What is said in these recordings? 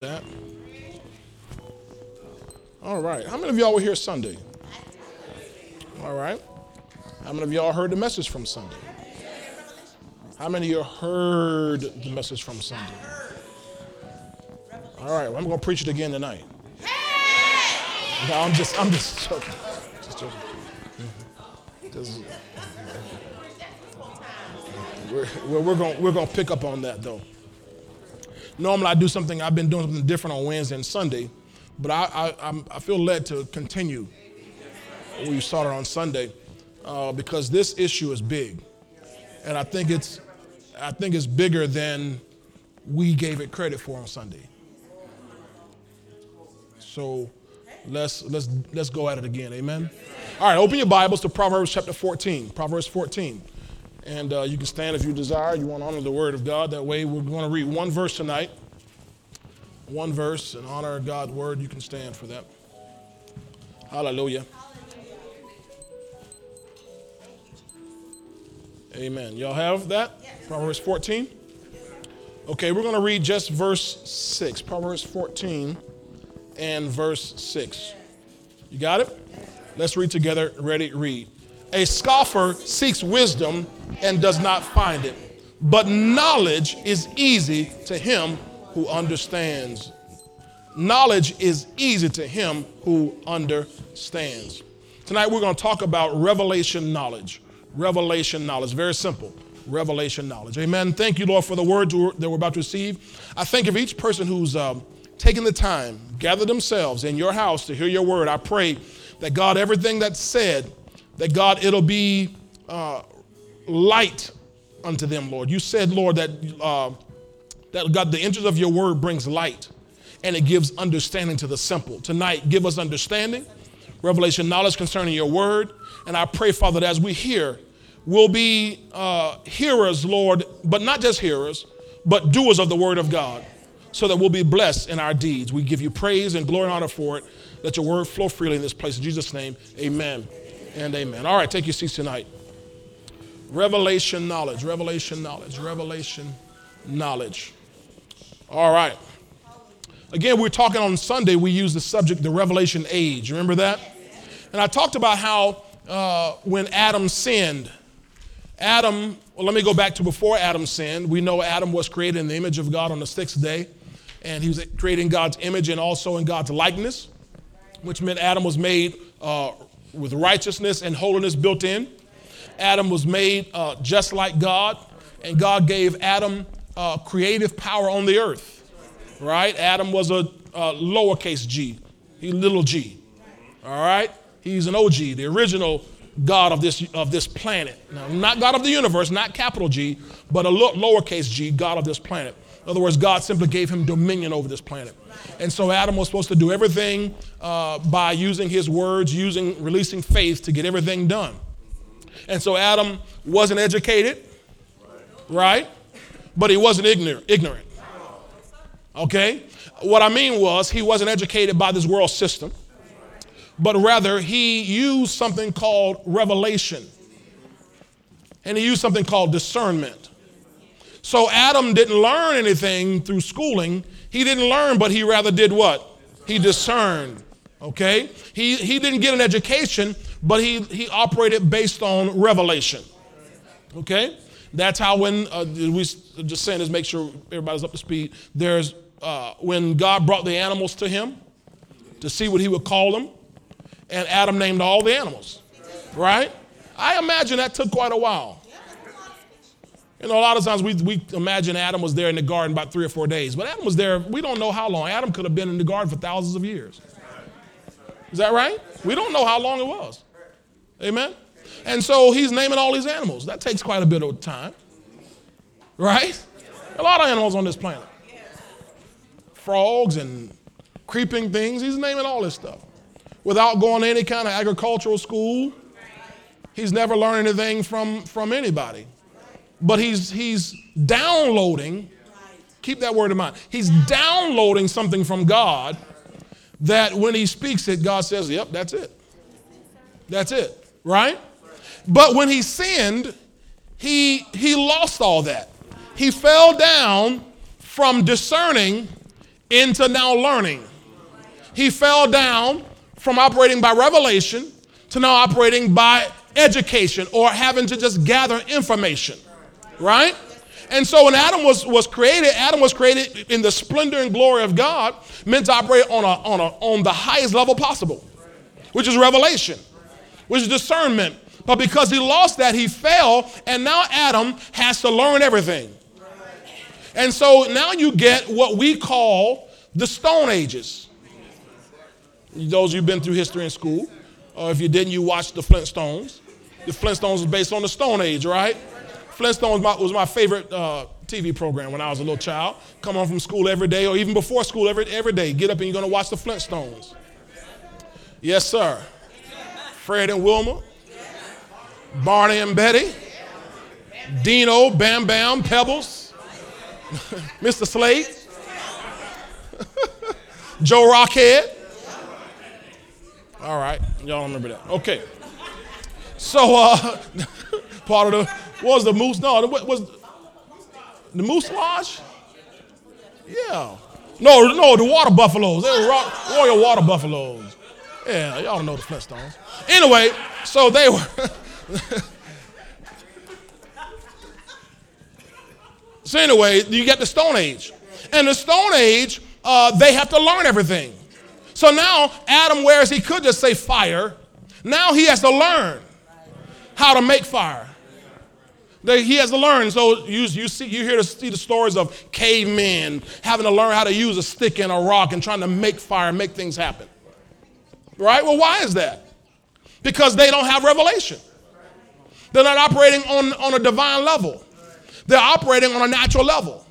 that. All right. How many of y'all were here Sunday? All right. How many of y'all heard the message from Sunday? How many of you heard the message from Sunday? All right. Well, I'm going to preach it again tonight. No, I'm just, I'm just joking. Just joking. Mm-hmm. Just- we're, we're, we're going we're going to pick up on that though. Normally, I do something. I've been doing something different on Wednesday and Sunday, but I I, I feel led to continue we started on Sunday uh, because this issue is big, and I think it's I think it's bigger than we gave it credit for on Sunday. So let's let's let's go at it again. Amen. All right, open your Bibles to Proverbs chapter 14. Proverbs 14. And uh, you can stand if you desire. You want to honor the word of God. That way, we're going to read one verse tonight. One verse and honor God's word. You can stand for that. Hallelujah. Amen. Y'all have that? Proverbs 14? Okay, we're going to read just verse 6. Proverbs 14 and verse 6. You got it? Let's read together. Ready? Read. A scoffer seeks wisdom and does not find it, but knowledge is easy to him who understands. Knowledge is easy to him who understands. Tonight we're going to talk about revelation knowledge. Revelation knowledge. Very simple. Revelation knowledge. Amen. Thank you, Lord, for the word that we're about to receive. I think of each person who's um, taken the time, gathered themselves in your house to hear your word. I pray that God, everything that's said, that God, it'll be uh, light unto them, Lord. You said, Lord, that uh, that God, the entrance of your word brings light, and it gives understanding to the simple. Tonight, give us understanding, revelation, knowledge concerning your word, and I pray, Father, that as we hear, we'll be uh, hearers, Lord, but not just hearers, but doers of the word of God, so that we'll be blessed in our deeds. We give you praise and glory and honor for it. Let your word flow freely in this place. In Jesus' name, amen and amen. All right, take your seats tonight. Revelation knowledge, revelation knowledge, revelation knowledge. All right. Again, we are talking on Sunday, we used the subject, the revelation age. Remember that? And I talked about how uh, when Adam sinned, Adam, well, let me go back to before Adam sinned. We know Adam was created in the image of God on the sixth day, and he was created in God's image and also in God's likeness, which meant Adam was made uh, with righteousness and holiness built in. Adam was made uh, just like God, and God gave Adam uh, creative power on the earth. Right? Adam was a, lowercase g, he little g. All right? He's an OG, the original God of this, of this planet. Now, not God of the universe, not capital G, but a lo- lowercase g, God of this planet. In other words, God simply gave him dominion over this planet. And so Adam was supposed to do everything uh, by using his words, using, releasing faith to get everything done. And so Adam wasn't educated, right? But he wasn't ignorant. ignorant. Okay? What I mean was he wasn't educated by this world system, but rather he used something called revelation. And he used something called discernment. So Adam didn't learn anything through schooling. He didn't learn, but he rather did what? He discerned. Okay? He, he didn't get an education, but he, he operated based on revelation. Okay? That's how when, uh, we just saying this, make sure everybody's up to speed. There's uh, when God brought the animals to him to see what he would call them, and Adam named all the animals, right? I imagine that took quite a while. You know, a lot of times we, we imagine Adam was there in the garden about three or four days, but Adam was there, we don't know how long. Adam could have been in the garden for thousands of years. Is that right? We don't know how long it was. Amen? And so he's naming all these animals. That takes quite a bit of time, right? A lot of animals on this planet frogs and creeping things. He's naming all this stuff without going to any kind of agricultural school. He's never learned anything from, from anybody. But he's, he's downloading, keep that word in mind, he's downloading something from God that when he speaks it, God says, Yep, that's it. That's it, right? But when he sinned, he, he lost all that. He fell down from discerning into now learning. He fell down from operating by revelation to now operating by education or having to just gather information, right? And so when Adam was, was created, Adam was created in the splendor and glory of God, meant to operate on, a, on, a, on the highest level possible, which is revelation, which is discernment. But because he lost that, he fell, and now Adam has to learn everything. And so now you get what we call the Stone Ages. Those who've been through history in school, or if you didn't, you watched the Flintstones. The Flintstones was based on the Stone Age, right? Flintstones was my favorite uh, TV program when I was a little child. Come home from school every day, or even before school every, every day. Get up and you're going to watch the Flintstones. Yes, sir. Fred and Wilma, Barney and Betty, Dino, Bam Bam, Pebbles, Mr. Slate, Joe Rockhead. All right, y'all remember that. Okay. So, uh, part of the, what was the moose? No, what was the moose lodge? Yeah. No, no, the water buffaloes. They were royal water buffaloes. Yeah, y'all don't know the Flintstones. Anyway, so they were. so anyway, you get the Stone Age, and the Stone Age, uh, they have to learn everything. So now Adam, whereas he could just say fire, now he has to learn how to make fire. He has to learn. So you, you see, you hear to see the stories of cavemen having to learn how to use a stick and a rock and trying to make fire, make things happen. Right? Well, why is that? Because they don't have revelation. They're not operating on, on a divine level. They're operating on a natural level.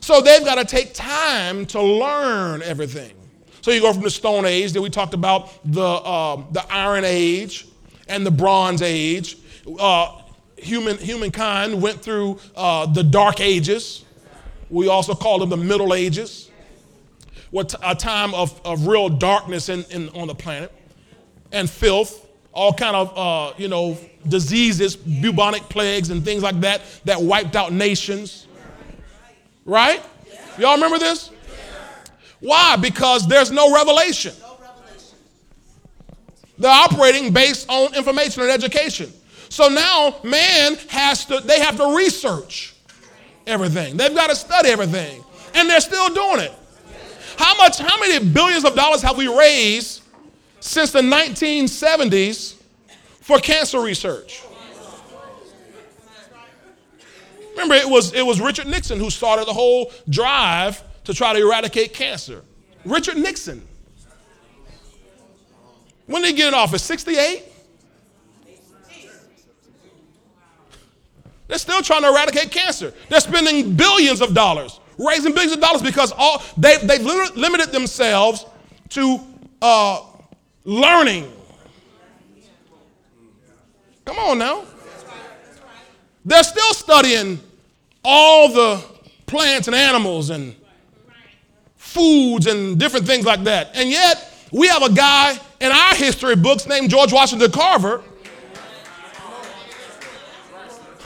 So they've got to take time to learn everything. So you go from the Stone Age, then we talked about the, uh, the Iron Age and the Bronze Age. Uh, human, humankind went through uh, the Dark Ages. We also call them the Middle Ages, what a time of, of real darkness in, in, on the planet and filth, all kind of, uh, you know, diseases, bubonic plagues and things like that that wiped out nations. Right? Y'all remember this? Why? Because there's no revelation. They're operating based on information and education. So now man has to, they have to research everything. They've got to study everything. And they're still doing it. How much, how many billions of dollars have we raised since the 1970s for cancer research? Remember, it was, it was Richard Nixon who started the whole drive to try to eradicate cancer. Richard Nixon. When did he get in office? 68? They're still trying to eradicate cancer. They're spending billions of dollars, raising billions of dollars because all they, they've limited themselves to uh, learning. Come on now. They're still studying all the plants and animals and foods and different things like that. And yet, we have a guy in our history books named George Washington Carver.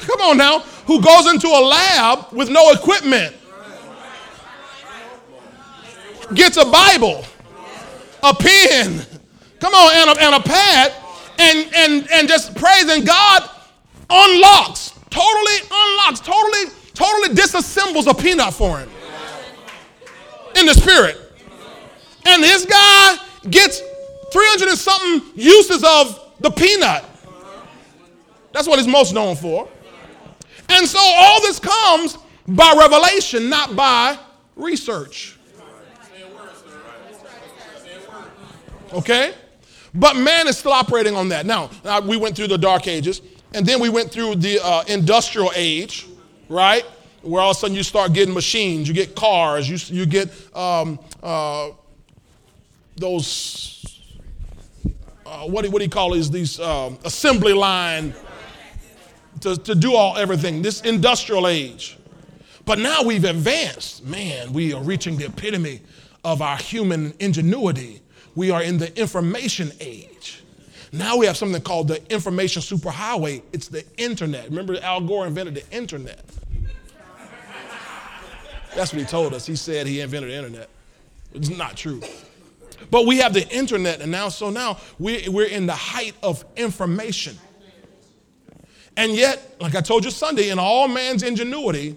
Come on now, who goes into a lab with no equipment, gets a Bible, a pen, come on, and a, and a pad, and, and, and just praising God. Unlocks, totally unlocks, totally, totally disassembles a peanut for him. In the spirit. And this guy gets 300 and something uses of the peanut. That's what he's most known for. And so all this comes by revelation, not by research. Okay? But man is still operating on that. Now, we went through the dark ages, and then we went through the uh, industrial age, right? where all of a sudden you start getting machines, you get cars, you, you get um, uh, those, uh, what, do, what do you call these, these um, assembly line to, to do all everything, this industrial age. But now we've advanced. Man, we are reaching the epitome of our human ingenuity. We are in the information age. Now we have something called the information superhighway. It's the internet. Remember, Al Gore invented the internet. That's what he told us. He said he invented the internet. It's not true. But we have the internet, and now, so now we're, we're in the height of information. And yet, like I told you Sunday, in all man's ingenuity,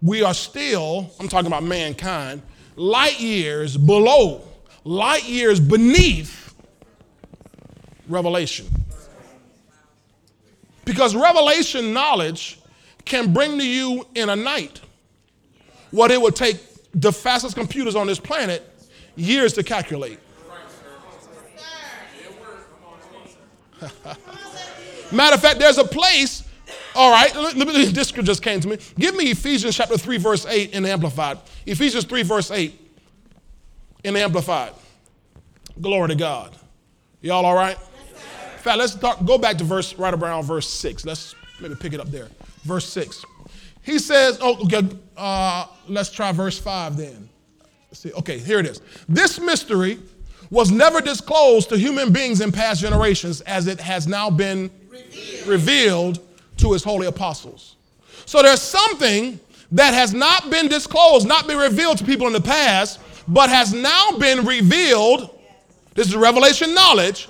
we are still, I'm talking about mankind, light years below, light years beneath revelation. Because revelation knowledge can bring to you in a night what it would take the fastest computers on this planet years to calculate. Matter of fact, there's a place, all right, let me, this just came to me. Give me Ephesians chapter 3, verse 8 in Amplified. Ephesians 3, verse 8 in Amplified. Glory to God. Y'all all right? In fact, let's talk, go back to verse right around verse 6. Let's maybe pick it up there. Verse 6. He says, oh, okay, uh, let's try verse 5 then. Let's see, okay, here it is. This mystery was never disclosed to human beings in past generations as it has now been revealed, revealed to his holy apostles. So there's something that has not been disclosed, not been revealed to people in the past, but has now been revealed. This is revelation knowledge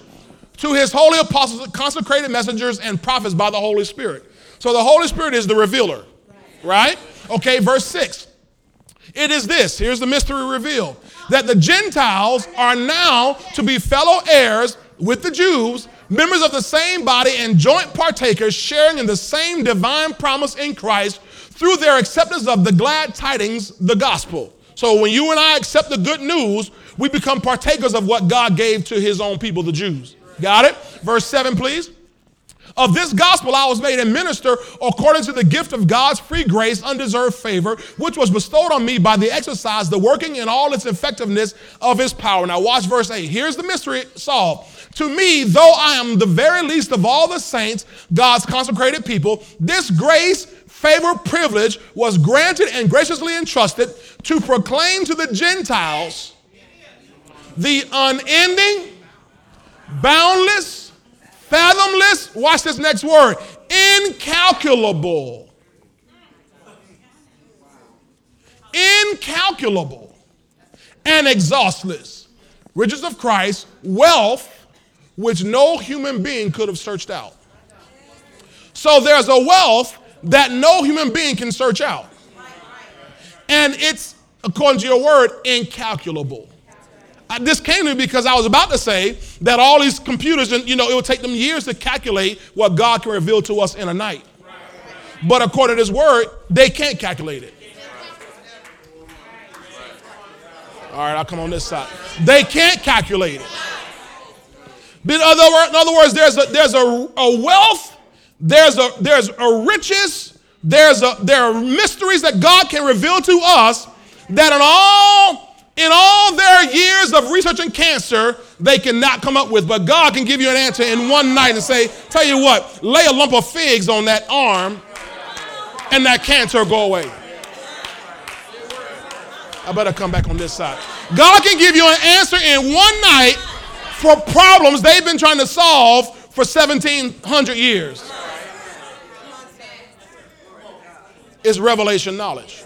to his holy apostles, consecrated messengers, and prophets by the Holy Spirit. So the Holy Spirit is the revealer. Right? Okay, verse 6. It is this here's the mystery revealed that the Gentiles are now to be fellow heirs with the Jews, members of the same body, and joint partakers, sharing in the same divine promise in Christ through their acceptance of the glad tidings, the gospel. So when you and I accept the good news, we become partakers of what God gave to his own people, the Jews. Got it? Verse 7, please. Of this gospel I was made a minister according to the gift of God's free grace, undeserved favor, which was bestowed on me by the exercise, the working in all its effectiveness of his power. Now watch verse 8. Here's the mystery solved. To me, though I am the very least of all the saints, God's consecrated people, this grace, favor, privilege was granted and graciously entrusted to proclaim to the Gentiles the unending, boundless, Fathomless, watch this next word incalculable. Incalculable and exhaustless. Riches of Christ, wealth which no human being could have searched out. So there's a wealth that no human being can search out. And it's, according to your word, incalculable this came to me because I was about to say that all these computers, and you know, it would take them years to calculate what God can reveal to us in a night. But according to His Word, they can't calculate it. All right, I'll come on this side. They can't calculate it. In other, in other words, there's a, there's a, a wealth, there's a, there's a riches, there's a, there are mysteries that God can reveal to us that in all in all their years of researching cancer, they cannot come up with. But God can give you an answer in one night and say, Tell you what, lay a lump of figs on that arm and that cancer will go away. I better come back on this side. God can give you an answer in one night for problems they've been trying to solve for 1700 years. It's revelation knowledge.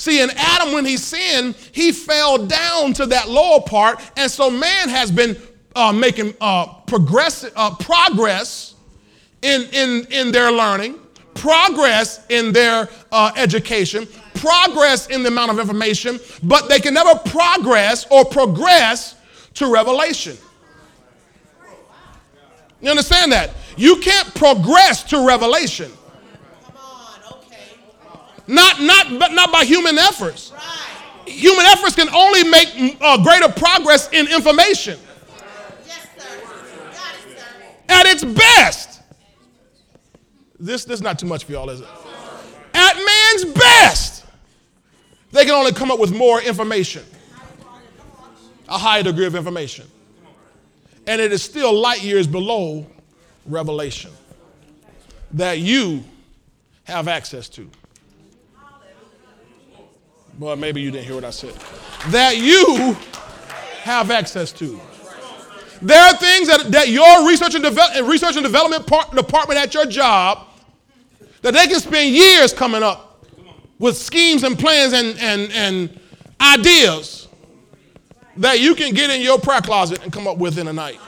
See, in Adam, when he sinned, he fell down to that lower part, and so man has been uh, making uh, progress, uh, progress in, in, in their learning, progress in their uh, education, progress in the amount of information, but they can never progress or progress to revelation. You understand that? You can't progress to revelation. Not, not, but not by human efforts. Right. Human efforts can only make uh, greater progress in information. Yes, it, At its best. This, this is not too much for y'all, is it? At man's best, they can only come up with more information, a higher degree of information. And it is still light years below revelation that you have access to. Well, maybe you didn't hear what I said. That you have access to. There are things that, that your research and, research and development part, department at your job that they can spend years coming up with schemes and plans and, and, and ideas. that you can get in your prayer closet and come up with in a night.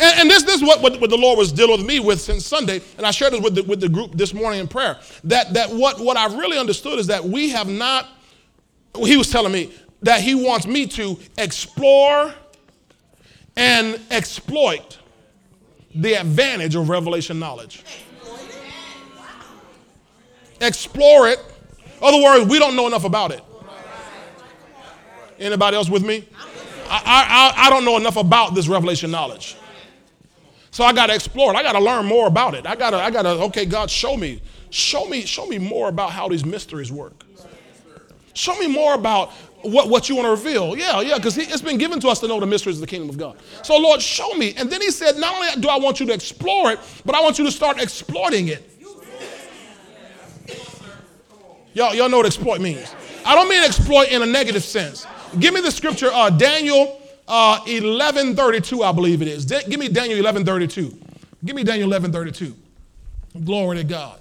And, and, this, this is what, what, what, the Lord was dealing with me with since Sunday, and I shared this with the, with the group this morning in prayer. That, that what, what I've really understood is that we have not, he was telling me that he wants me to explore and exploit the advantage of revelation knowledge. Explore it. Other words, we don't know enough about it. Anybody else with me? I, I, I don't know enough about this revelation knowledge. So I got to explore it. I got to learn more about it. I got to, I got to, okay, God, show me, show me, show me more about how these mysteries work. Show me more about what, what you want to reveal. Yeah, yeah, because it's been given to us to know the mysteries of the kingdom of God. So, Lord, show me. And then he said, not only do I want you to explore it, but I want you to start exploiting it. Y'all, y'all know what exploit means. I don't mean exploit in a negative sense. Give me the scripture, uh, Daniel uh, 11.32, I believe it is. Da- give me Daniel 11.32. Give me Daniel 11.32. Glory to God.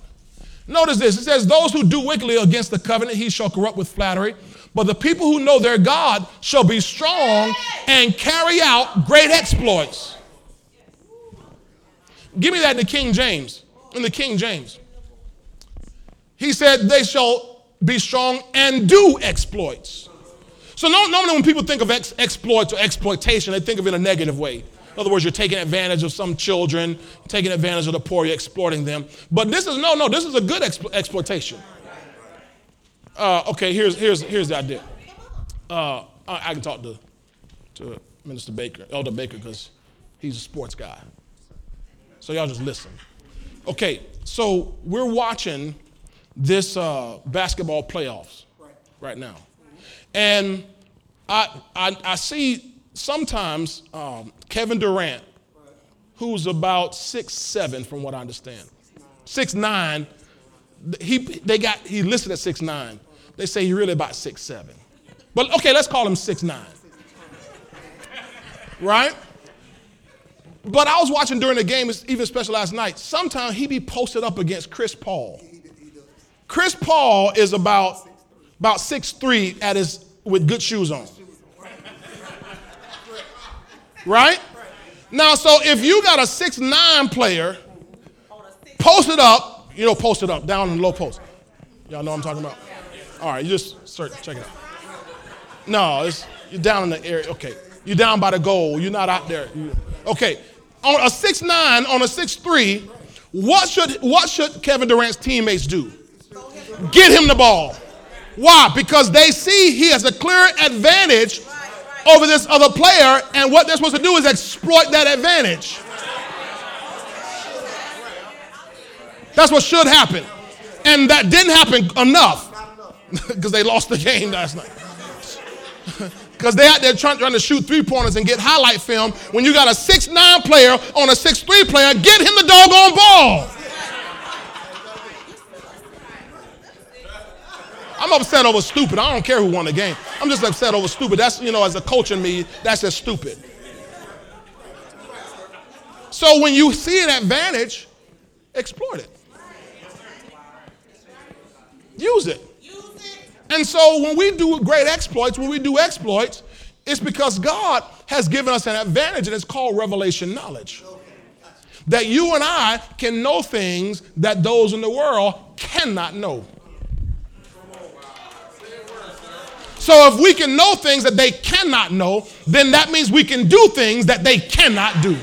Notice this. It says, those who do wickedly against the covenant, he shall corrupt with flattery. But the people who know their God shall be strong and carry out great exploits. Give me that in the King James. In the King James. He said, they shall be strong and do exploits. So normally when people think of ex- exploits or exploitation, they think of it in a negative way. In other words, you're taking advantage of some children, taking advantage of the poor, you're exploiting them. But this is no, no, this is a good explo- exploitation. Uh, okay, here's, here's, here's the idea. Uh, I, I, can talk to, to Minister Baker, Elder Baker, because he's a sports guy. So y'all just listen. Okay, so we're watching this uh, basketball playoffs right now. And I, I, I see sometimes um, Kevin Durant, who's about six seven from what I understand, six nine. He they got he listed at six nine. They say he's really about six seven, but okay, let's call him six nine. Right? But I was watching during the game, even special last night. Sometimes he be posted up against Chris Paul. Chris Paul is about about six three at his with good shoes on. Right? Now, so if you got a six nine player, post it up, you know, post it up, down in the low post. Y'all know what I'm talking about? All right, you just search, check it out. No, it's, you're down in the area. Okay. You're down by the goal. You're not out there. okay. On a six nine, on a six three, what should, what should Kevin Durant's teammates do? Get him the ball. Why? Because they see he has a clear advantage over this other player, and what they're supposed to do is exploit that advantage. That's what should happen. And that didn't happen enough because they lost the game last night. Because they out there trying, trying to shoot three pointers and get highlight film. When you got a six nine player on a six three player, get him the doggone ball. I'm upset over stupid. I don't care who won the game. I'm just upset over stupid. That's, you know, as a coach in me, that's just stupid. So when you see an advantage, exploit it. Use it. And so when we do great exploits, when we do exploits, it's because God has given us an advantage, and it's called revelation knowledge. That you and I can know things that those in the world cannot know. So if we can know things that they cannot know, then that means we can do things that they cannot do.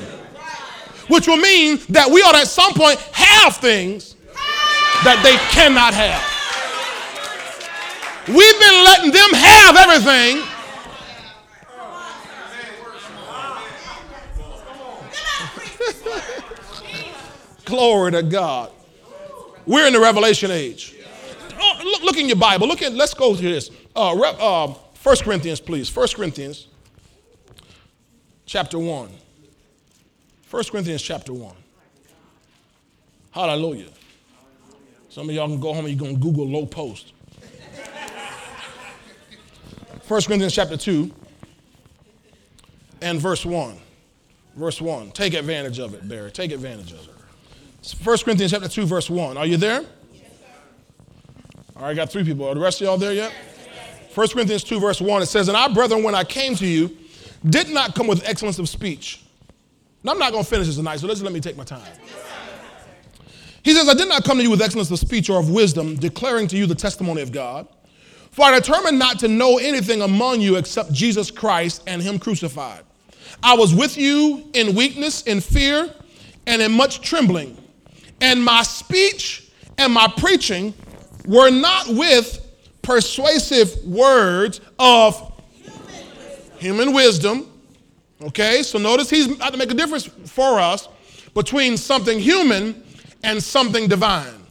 Which will mean that we ought to at some point have things that they cannot have. We've been letting them have everything. Glory to God. We're in the revelation age. Oh, look, look in your Bible. Look at, let's go through this. Uh, rep, uh, 1 Corinthians, please. 1 Corinthians, chapter 1. 1 Corinthians, chapter 1. Hallelujah. Some of y'all can go home and you're going to Google low post. 1 Corinthians, chapter 2, and verse 1. Verse 1. Take advantage of it, Barry. Take advantage of it. 1 Corinthians, chapter 2, verse 1. Are you there? Yes, sir. All right, got three people. Are the rest of y'all there yet? 1 Corinthians 2, verse 1, it says, And I, brethren, when I came to you, did not come with excellence of speech. I'm not going to finish this tonight, so let's let me take my time. He says, I did not come to you with excellence of speech or of wisdom, declaring to you the testimony of God. For I determined not to know anything among you except Jesus Christ and Him crucified. I was with you in weakness, in fear, and in much trembling. And my speech and my preaching were not with persuasive words of human wisdom. Okay, so notice he's about to make a difference for us between something human and something divine.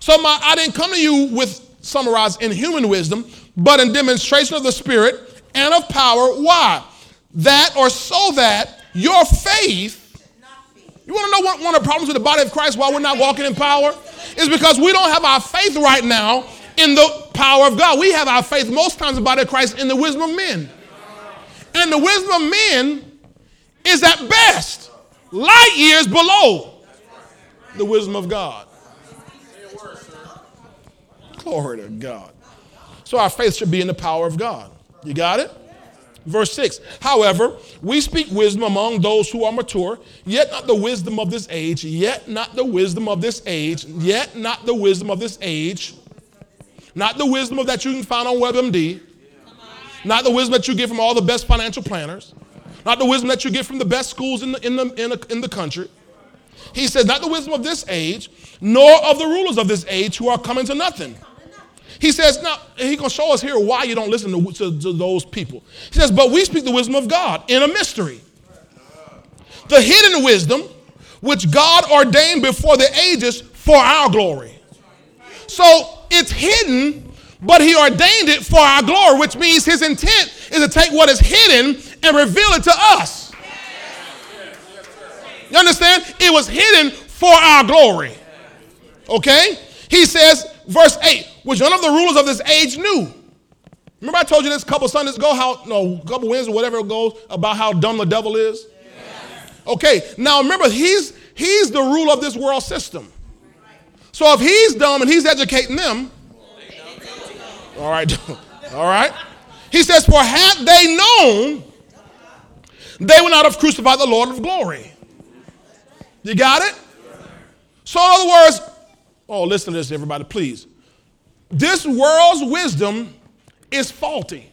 So my, I didn't come to you with summarized in human wisdom, but in demonstration of the Spirit and of power. Why? That or so that your faith. You want to know what one of the problems with the body of Christ why we're not walking in power? Is because we don't have our faith right now in the power of God. We have our faith most times the Christ in the wisdom of men. And the wisdom of men is at best light years below the wisdom of God. Glory to God. So our faith should be in the power of God. You got it? Verse 6 However, we speak wisdom among those who are mature, yet not the wisdom of this age, yet not the wisdom of this age, yet not the wisdom of this age, not the wisdom of that you can find on WebMD, not the wisdom that you get from all the best financial planners, not the wisdom that you get from the best schools in the, in the, in the, in the country. He says, not the wisdom of this age, nor of the rulers of this age who are coming to nothing. He says, now, he's going to show us here why you don't listen to, to, to those people. He says, but we speak the wisdom of God in a mystery. The hidden wisdom which God ordained before the ages for our glory. So it's hidden, but he ordained it for our glory, which means his intent is to take what is hidden and reveal it to us. You understand? It was hidden for our glory. Okay? He says, verse 8, which none of the rulers of this age knew. Remember I told you this a couple Sundays ago, how, no, a couple Wednesdays, or whatever it goes, about how dumb the devil is? Okay, now remember, he's, he's the rule of this world system. So if he's dumb and he's educating them, all right, all right. He says, For had they known, they would not have crucified the Lord of glory. You got it? So, in other words, oh, listen to this, everybody, please. This world's wisdom is faulty.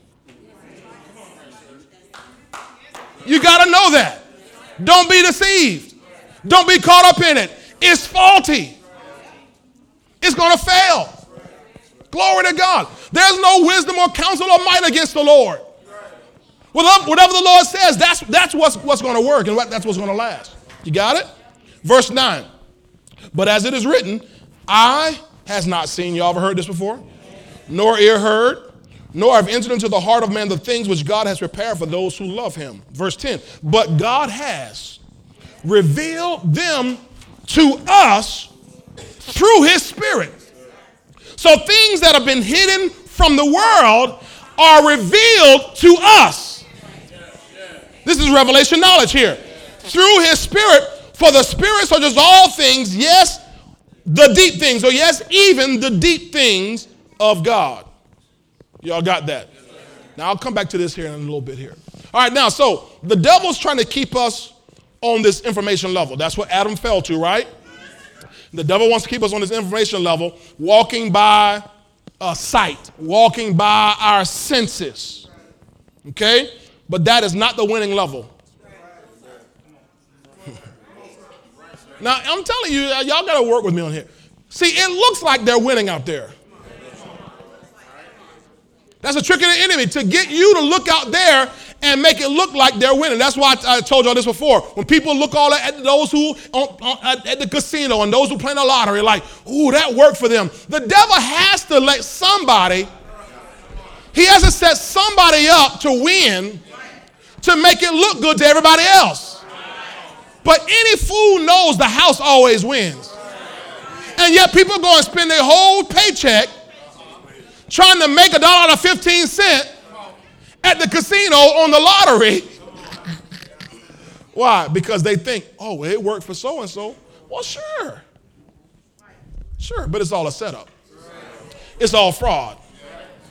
You got to know that. Don't be deceived. Don't be caught up in it. It's faulty. It's going to fail. Glory to God. There's no wisdom or counsel or might against the Lord. Whatever the Lord says, that's, that's what's, what's going to work and that's what's going to last. You got it? Verse 9. But as it is written, I has not seen, you all ever heard this before? Nor ear heard, nor have entered into the heart of man the things which God has prepared for those who love him. Verse 10. But God has revealed them to us through his spirit. So things that have been hidden from the world are revealed to us. This is revelation knowledge here. Through his spirit, for the spirit searches all things, yes, the deep things, or yes, even the deep things of God. Y'all got that? Now I'll come back to this here in a little bit here. All right, now, so the devil's trying to keep us on this information level. That's what Adam fell to, right? The devil wants to keep us on this information level, walking by a sight, walking by our senses. Okay? But that is not the winning level. now, I'm telling you, uh, y'all got to work with me on here. See, it looks like they're winning out there. That's a trick of the enemy to get you to look out there and make it look like they're winning. That's why I, I told y'all this before. When people look all at, those who on, on, at the casino and those who play the lottery, like, ooh, that worked for them. The devil has to let somebody, he has to set somebody up to win to make it look good to everybody else. But any fool knows the house always wins. And yet people go and spend their whole paycheck trying to make a dollar or 15 cent at the casino on the lottery. Why? Because they think, oh, it worked for so and so. Well, sure. Sure, but it's all a setup. It's all fraud.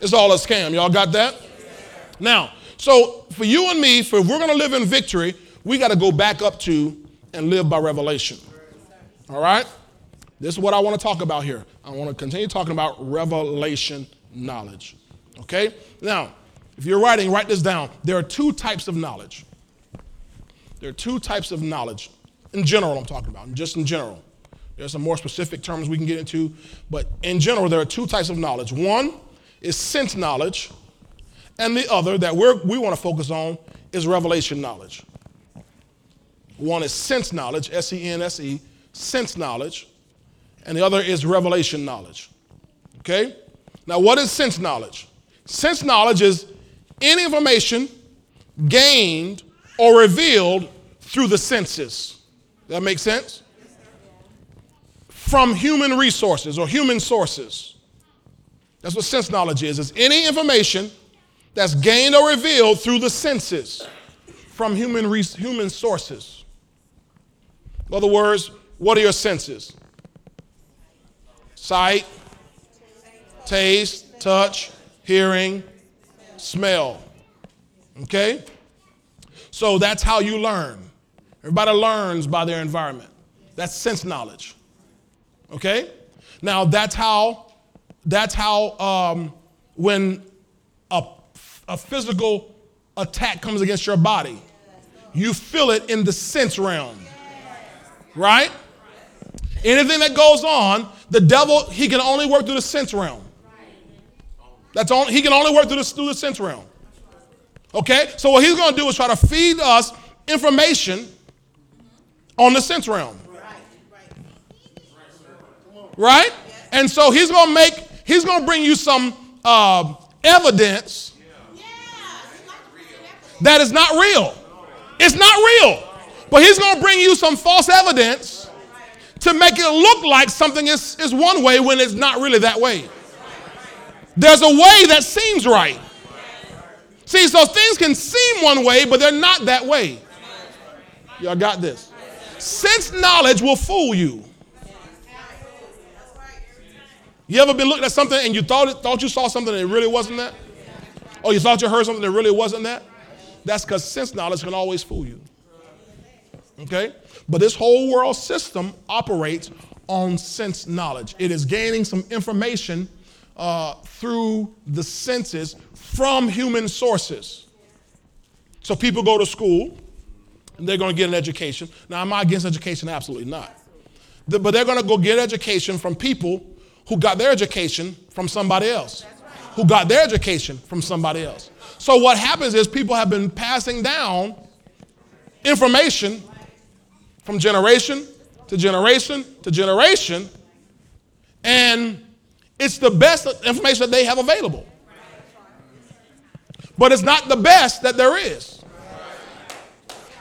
It's all a scam. Y'all got that? Now, so for you and me, for if we're going to live in victory, we got to go back up to and live by revelation. All right? This is what I want to talk about here. I want to continue talking about revelation knowledge. Okay? Now, if you're writing, write this down. There are two types of knowledge. There are two types of knowledge. In general, I'm talking about, just in general. There's some more specific terms we can get into, but in general, there are two types of knowledge. One is sense knowledge, and the other that we're, we want to focus on is revelation knowledge. One is sense knowledge, S E N S E, sense knowledge, and the other is revelation knowledge. Okay? Now, what is sense knowledge? Sense knowledge is any information gained or revealed through the senses. That makes sense? From human resources or human sources. That's what sense knowledge is. It's any information that's gained or revealed through the senses from human, human sources. In other words, what are your senses? Sight, taste, touch, hearing, smell. Okay? So that's how you learn. Everybody learns by their environment. That's sense knowledge. Okay? Now that's how that's how um, when a, a physical attack comes against your body, you feel it in the sense realm. Right? Anything that goes on, the devil, he can only work through the sense realm. That's all, he can only work through the, through the sense realm. Okay? So what he's going to do is try to feed us information on the sense realm. Right? And so he's going to make, he's going to bring you some uh, evidence that is not real. It's not real. But he's going to bring you some false evidence to make it look like something is, is one way when it's not really that way. There's a way that seems right. See, so things can seem one way, but they're not that way. Y'all got this? Sense knowledge will fool you. You ever been looking at something and you thought, it, thought you saw something and it really wasn't that? Or you thought you heard something that really wasn't that? That's because sense knowledge can always fool you. Okay? But this whole world system operates on sense knowledge. It is gaining some information uh, through the senses from human sources. So people go to school and they're going to get an education. Now, am I against education? Absolutely not. The, but they're going to go get education from people who got their education from somebody else, who got their education from somebody else. So what happens is people have been passing down information from generation to generation to generation, and it's the best information that they have available. But it's not the best that there is.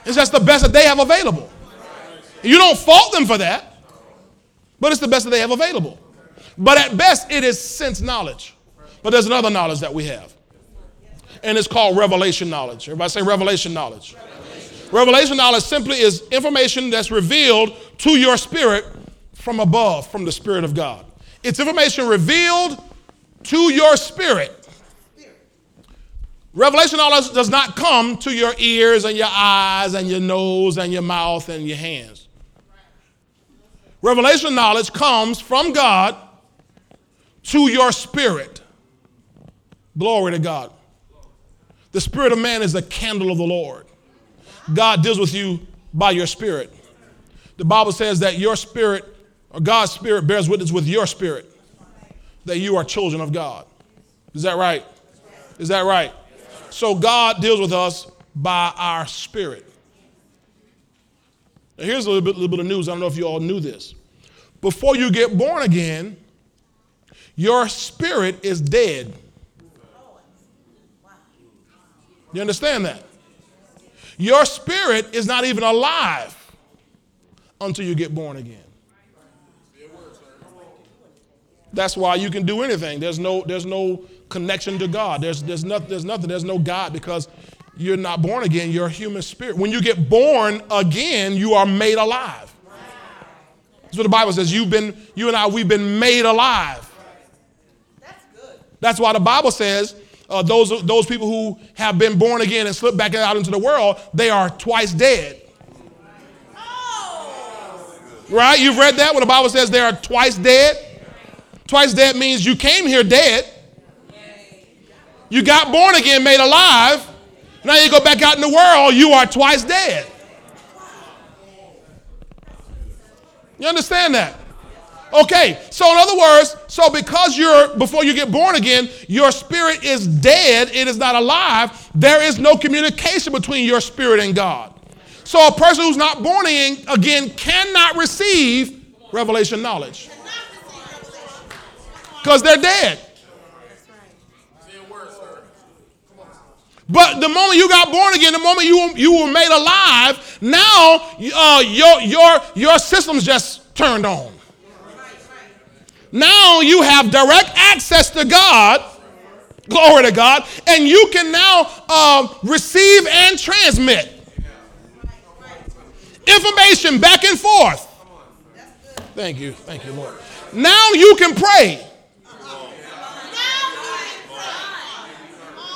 It's just the best that they have available. You don't fault them for that, but it's the best that they have available. But at best, it is sense knowledge. But there's another knowledge that we have, and it's called revelation knowledge. Everybody say revelation knowledge. Revelation, revelation knowledge simply is information that's revealed to your spirit from above, from the Spirit of God. It's information revealed to your spirit. Revelation knowledge does not come to your ears and your eyes and your nose and your mouth and your hands. Revelation knowledge comes from God to your spirit. Glory to God. The spirit of man is the candle of the Lord. God deals with you by your spirit. The Bible says that your spirit God's spirit bears witness with your spirit that you are children of God. Is that right? Is that right? So God deals with us by our spirit. Now here's a little bit, little bit of news. I don't know if you all knew this. Before you get born again, your spirit is dead. You understand that? Your spirit is not even alive until you get born again. That's why you can do anything. There's no, there's no connection to God. There's, there's, nothing, there's nothing. There's no God because you're not born again. You're a human spirit. When you get born again, you are made alive. That's what the Bible says. You've been, you and I, we've been made alive. That's good. That's why the Bible says uh, those, those people who have been born again and slipped back out into the world, they are twice dead. Right? You've read that when the Bible says they are twice dead? Twice dead means you came here dead. You got born again, made alive. Now you go back out in the world, you are twice dead. You understand that? Okay, so in other words, so because you're, before you get born again, your spirit is dead, it is not alive, there is no communication between your spirit and God. So a person who's not born again, cannot receive revelation knowledge because they're dead. But the moment you got born again, the moment you, you were made alive, now uh, your, your, your system's just turned on. Now you have direct access to God. Glory to God. And you can now uh, receive and transmit information back and forth. Thank you. Thank you, Lord. Now you can pray.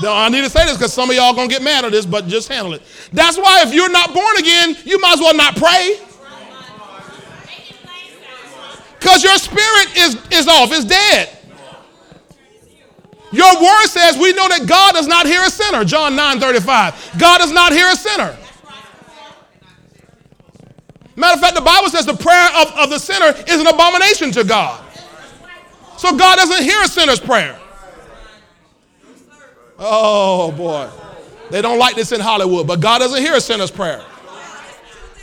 Now, I need to say this because some of y'all gonna get mad at this, but just handle it. That's why if you're not born again, you might as well not pray. Because your spirit is, is off, it's dead. Your word says we know that God does not hear a sinner. John 9 35. God does not hear a sinner. Matter of fact, the Bible says the prayer of, of the sinner is an abomination to God. So God doesn't hear a sinner's prayer. Oh boy. They don't like this in Hollywood, but God doesn't hear a sinner's prayer.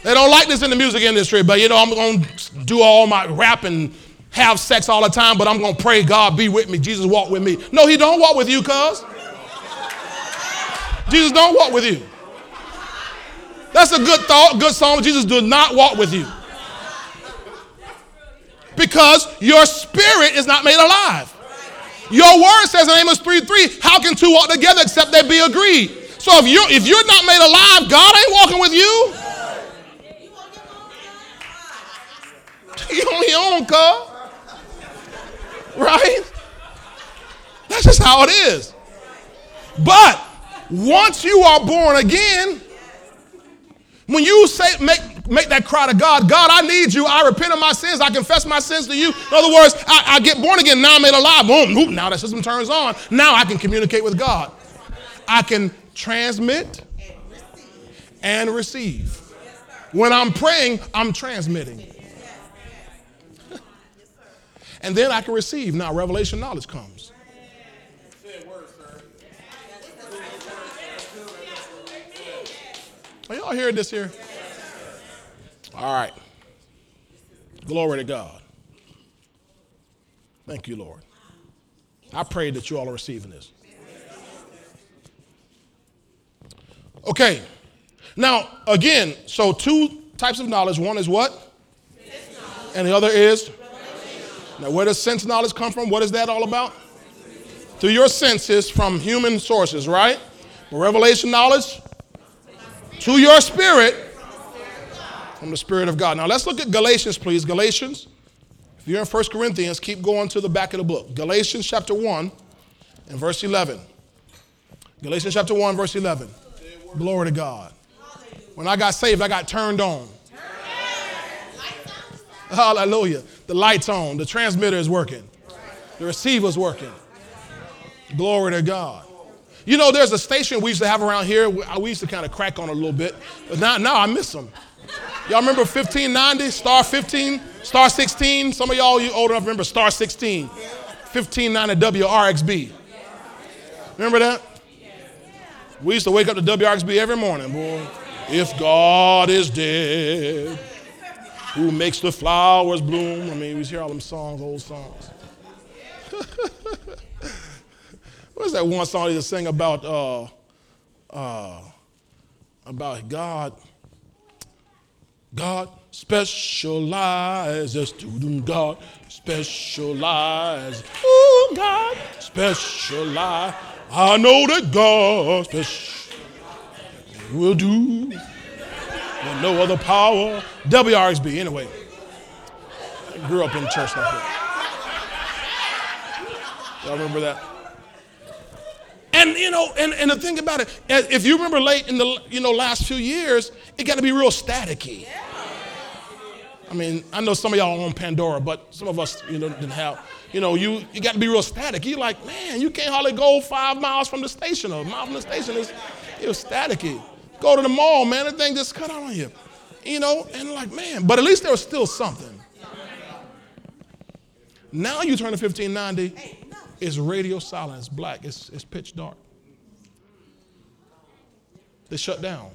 They don't like this in the music industry, but you know, I'm going to do all my rap and have sex all the time, but I'm going to pray God be with me. Jesus walk with me. No, he don't walk with you, cuz. Jesus don't walk with you. That's a good thought, good song. Jesus does not walk with you. Because your spirit is not made alive. Your word says in Amos 3 3, how can two walk together except they be agreed? So if you're if you're not made alive, God ain't walking with you. You on your own, cuz. Right? That's just how it is. But once you are born again, when you say make make that cry to God, God, I need you. I repent of my sins. I confess my sins to you. In other words, I, I get born again. Now I'm made alive. Boom, now that system turns on. Now I can communicate with God. I can transmit and receive. When I'm praying, I'm transmitting. and then I can receive. Now revelation knowledge comes. Are y'all hearing this here? All right. Glory to God. Thank you, Lord. I pray that you all are receiving this. Okay. Now, again, so two types of knowledge. One is what? And the other is? Now, where does sense knowledge come from? What is that all about? Through your senses from human sources, right? Revelation knowledge to your spirit from the Spirit of God. Now let's look at Galatians, please. Galatians. If you're in 1 Corinthians, keep going to the back of the book. Galatians chapter 1 and verse 11. Galatians chapter 1, verse 11. Glory to God. When I got saved, I got turned on. Hallelujah. The light's on. The transmitter is working. The receiver's working. Glory to God. You know, there's a station we used to have around here. We used to kind of crack on a little bit, but now, now I miss them. Y'all remember 1590, star 15, star 16? Some of y'all you old enough remember star 16, 1590 WRXB. Remember that? We used to wake up to WRXB every morning, boy. If God is dead, who makes the flowers bloom? I mean, we hear all them songs, old songs. What's that one song they sing about? Uh, uh, about God. God specializes, student God specializes. Ooh, God specializes. I know that God will do what no other power. WRXB, anyway. I grew up in church like that. Y'all remember that? And you know, and, and the thing about it, if you remember late in the you know last few years, it got to be real staticky. I mean, I know some of y'all on Pandora, but some of us, you know, didn't have. You know, you, you got to be real static. You're like, man, you can't hardly go five miles from the station or a mile from the station. It's, it was staticky. Go to the mall, man, the thing just cut out on you. You know, and like, man, but at least there was still something. Now you turn to 1590, it's radio silent, it's black, it's, it's pitch dark. They shut down.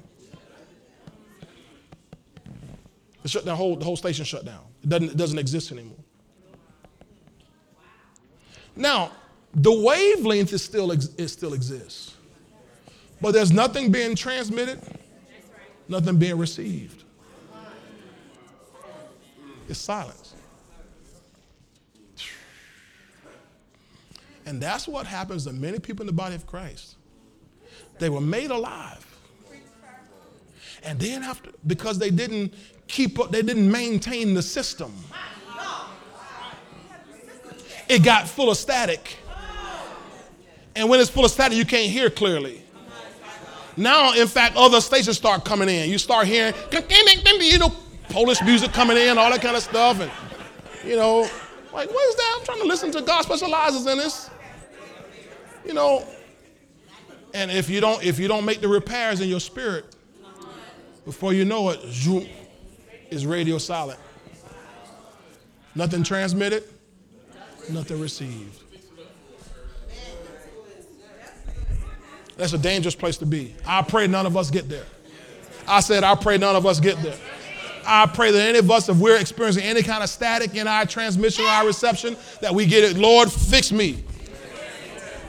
They shut down, whole, the whole station shut down. It doesn't, it doesn't exist anymore. Now, the wavelength is still, it still exists. But there's nothing being transmitted, nothing being received. It's silence. And that's what happens to many people in the body of Christ. They were made alive. And then after, because they didn't keep up, they didn't maintain the system it got full of static. And when it's full of static, you can't hear clearly. Now, in fact, other stations start coming in. You start hearing, you know, Polish music coming in, all that kind of stuff. And, you know, like, what is that? I'm trying to listen to God specializes in this. You know, and if you don't, if you don't make the repairs in your spirit, before you know it, zoom, is radio silent. Nothing transmitted, nothing received. That's a dangerous place to be. I pray none of us get there. I said, I pray none of us get there. I pray that any of us, if we're experiencing any kind of static in our transmission or our reception, that we get it. Lord, fix me.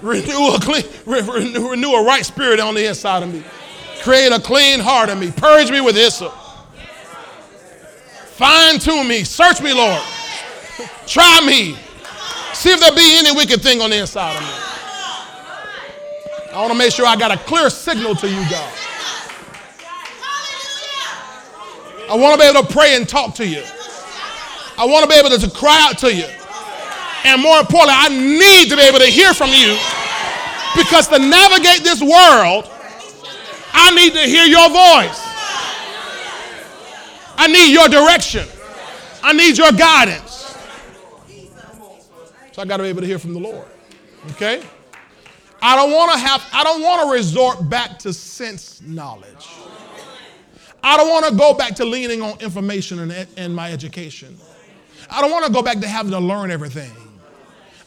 Renew a clean, renew, renew a right spirit on the inside of me. Create a clean heart in me. Purge me with hyssop. Fine tune me. Search me, Lord. Try me. See if there be any wicked thing on the inside of me. I want to make sure I got a clear signal to you, God. I want to be able to pray and talk to you. I want to be able to, cry out to you. And more importantly, I need to be able to hear from you because to navigate this world, I need to hear your voice. I need your direction. I need your guidance. So I got to be able to hear from the Lord. Okay? I don't want to have, I don't want to resort back to sense knowledge. I don't want to go back to leaning on information and, and my education. I don't want to go back to having to learn everything.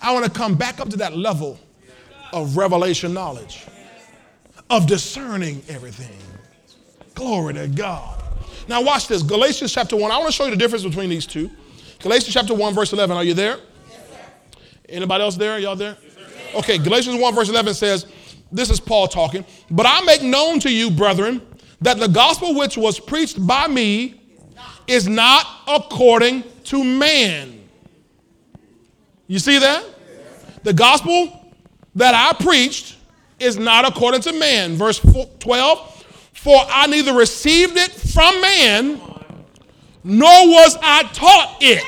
I want to come back up to that level of revelation knowledge, of discerning everything. Glory to God. Now, watch this Galatians chapter 1. I want to show you the difference between these two. Galatians chapter 1, verse 11. Are you there? Anybody else there? Y'all there? Okay, Galatians 1, verse 11 says, This is Paul talking. But I make known to you, brethren, that the gospel which was preached by me is not according to man. You see that? The gospel that I preached is not according to man. Verse 12 For I neither received it from man, nor was I taught it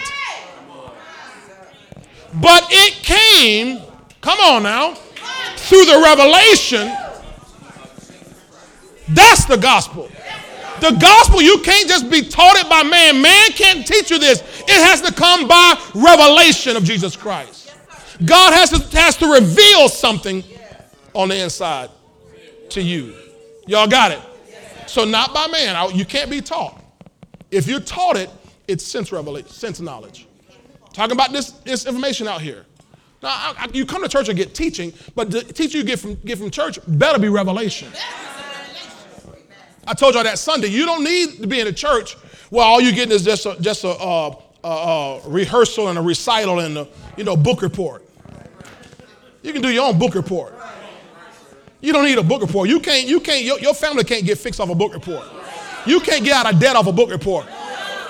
but it came, come on now, through the revelation. That's the gospel. The gospel, you can't just be taught it by man. Man can't teach you this. It has to come by revelation of Jesus Christ. God has to, has to reveal something on the inside to you. Y'all got it? So not by man. You can't be taught. If you're taught it, it's sense revelation, sense knowledge. Talking about this, this information out here. Now, I, I, you come to church and get teaching, but the teaching you get from, get from church better be revelation. I told y'all that Sunday. You don't need to be in a church where all you're getting is just a, just a, uh, a, a rehearsal and a recital and a you know book report. You can do your own book report. You don't need a book report. You can't. You can't. Your, your family can't get fixed off a book report. You can't get out of debt off a book report.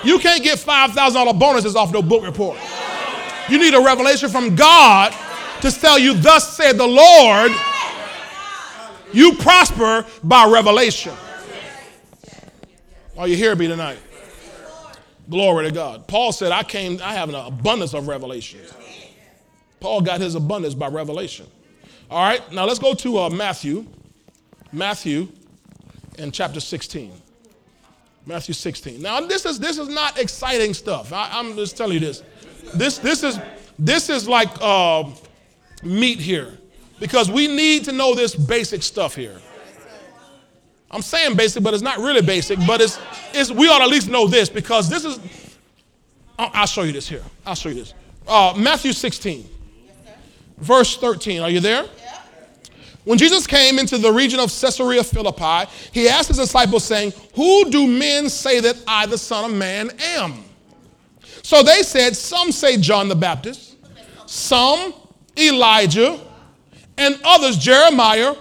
You can't get $5,000 bonuses off no book report. You need a revelation from God to tell you, Thus said the Lord, you prosper by revelation. Are you here me tonight? Glory to God. Paul said, I came, I have an abundance of revelations. Paul got his abundance by revelation. All right, now let's go to uh, Matthew. Matthew in chapter 16. Matthew 16. Now this is this is not exciting stuff. I, am just telling you this. This this is this is like uh, meat here because we need to know this basic stuff here. I'm saying basic, but it's not really basic. But it's it's we ought to at least know this because this is. I'll show you this here. I'll show you this. Uh, Matthew 16, verse 13. Are you there? When Jesus came into the region of Caesarea Philippi, he asked his disciples, saying, Who do men say that I, the Son of Man, am? So they said, Some say John the Baptist, some Elijah, and others Jeremiah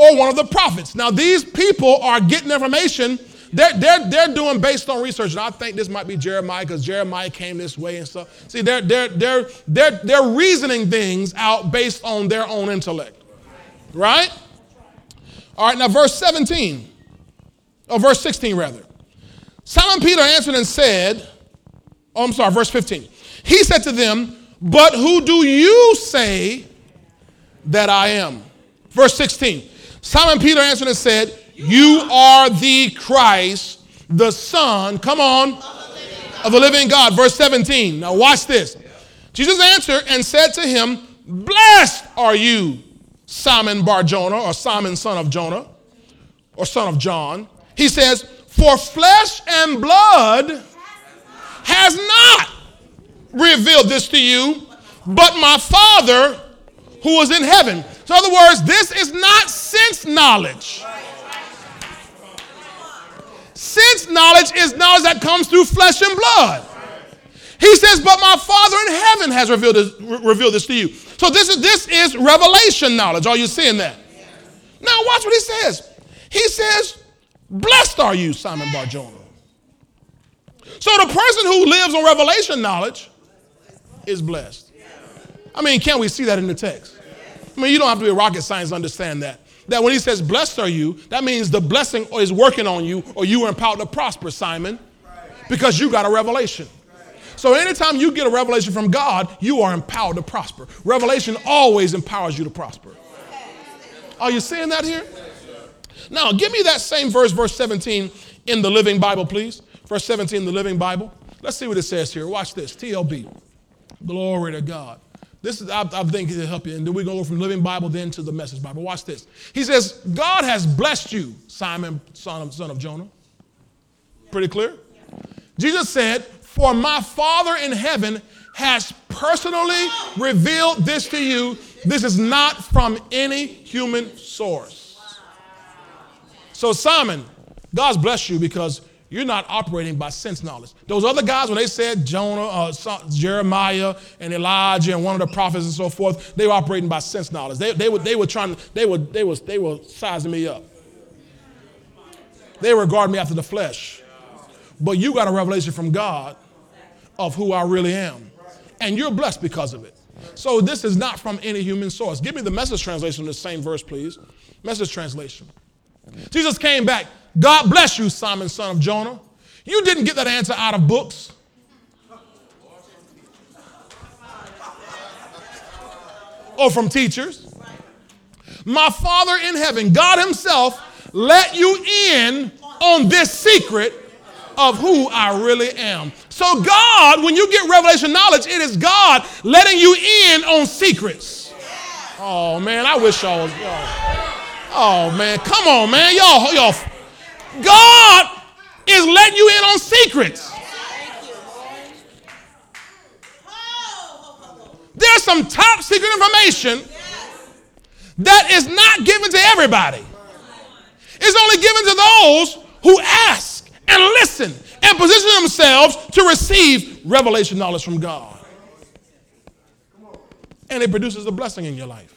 or one of the prophets. Now, these people are getting information. They're, they're, they're doing based on research. And I think this might be Jeremiah because Jeremiah came this way and stuff. See, they're, they're, they're, they're, they're reasoning things out based on their own intellect. Right? All right, now verse 17, or verse 16 rather. Simon Peter answered and said, Oh, I'm sorry, verse 15. He said to them, But who do you say that I am? Verse 16. Simon Peter answered and said, You are the Christ, the Son, come on, of the living God. Verse 17. Now watch this. Jesus answered and said to him, Blessed are you, Simon Bar Jonah, or Simon son of Jonah, or son of John. He says, For flesh and blood has not revealed this to you, but my Father who is in heaven. So, in other words, this is not sense knowledge. Sense knowledge is knowledge that comes through flesh and blood. He says, But my Father in heaven has revealed this, revealed this to you. So this is this is revelation knowledge. Are you seeing that? Now watch what he says. He says, Blessed are you, Simon Barjona. So the person who lives on revelation knowledge is blessed. I mean, can't we see that in the text? I mean, you don't have to be a rocket science to understand that. That when he says, Blessed are you, that means the blessing is working on you or you are empowered to prosper, Simon, because you got a revelation. So anytime you get a revelation from God, you are empowered to prosper. Revelation always empowers you to prosper. Are you seeing that here? Now, give me that same verse, verse 17 in the Living Bible, please. Verse 17 in the Living Bible. Let's see what it says here. Watch this. TLB. Glory to God. This is, I, I think it'll help you. And then we're going to go from Living Bible then to the Message Bible. Watch this. He says, God has blessed you, Simon, son of, son of Jonah. Pretty clear? Jesus said, for my Father in heaven has personally revealed this to you. This is not from any human source. So, Simon, God's blessed you because you're not operating by sense knowledge. Those other guys, when they said Jonah, uh, Jeremiah, and Elijah, and one of the prophets and so forth, they were operating by sense knowledge. They, they, were, they were trying, they were, they, were, they were sizing me up. They regard me after the flesh. But you got a revelation from God of who I really am. And you're blessed because of it. So this is not from any human source. Give me the message translation of the same verse, please. Message translation. Jesus came back. God bless you, Simon, son of Jonah. You didn't get that answer out of books. Or from teachers. My Father in heaven, God Himself, let you in on this secret of who I really am. So, God, when you get revelation knowledge, it is God letting you in on secrets. Oh, man, I wish y'all was. Oh, man, come on, man. Y'all, y'all. God is letting you in on secrets. There's some top secret information that is not given to everybody. It's only given to those who ask and listen and position themselves to receive revelation knowledge from God. And it produces a blessing in your life.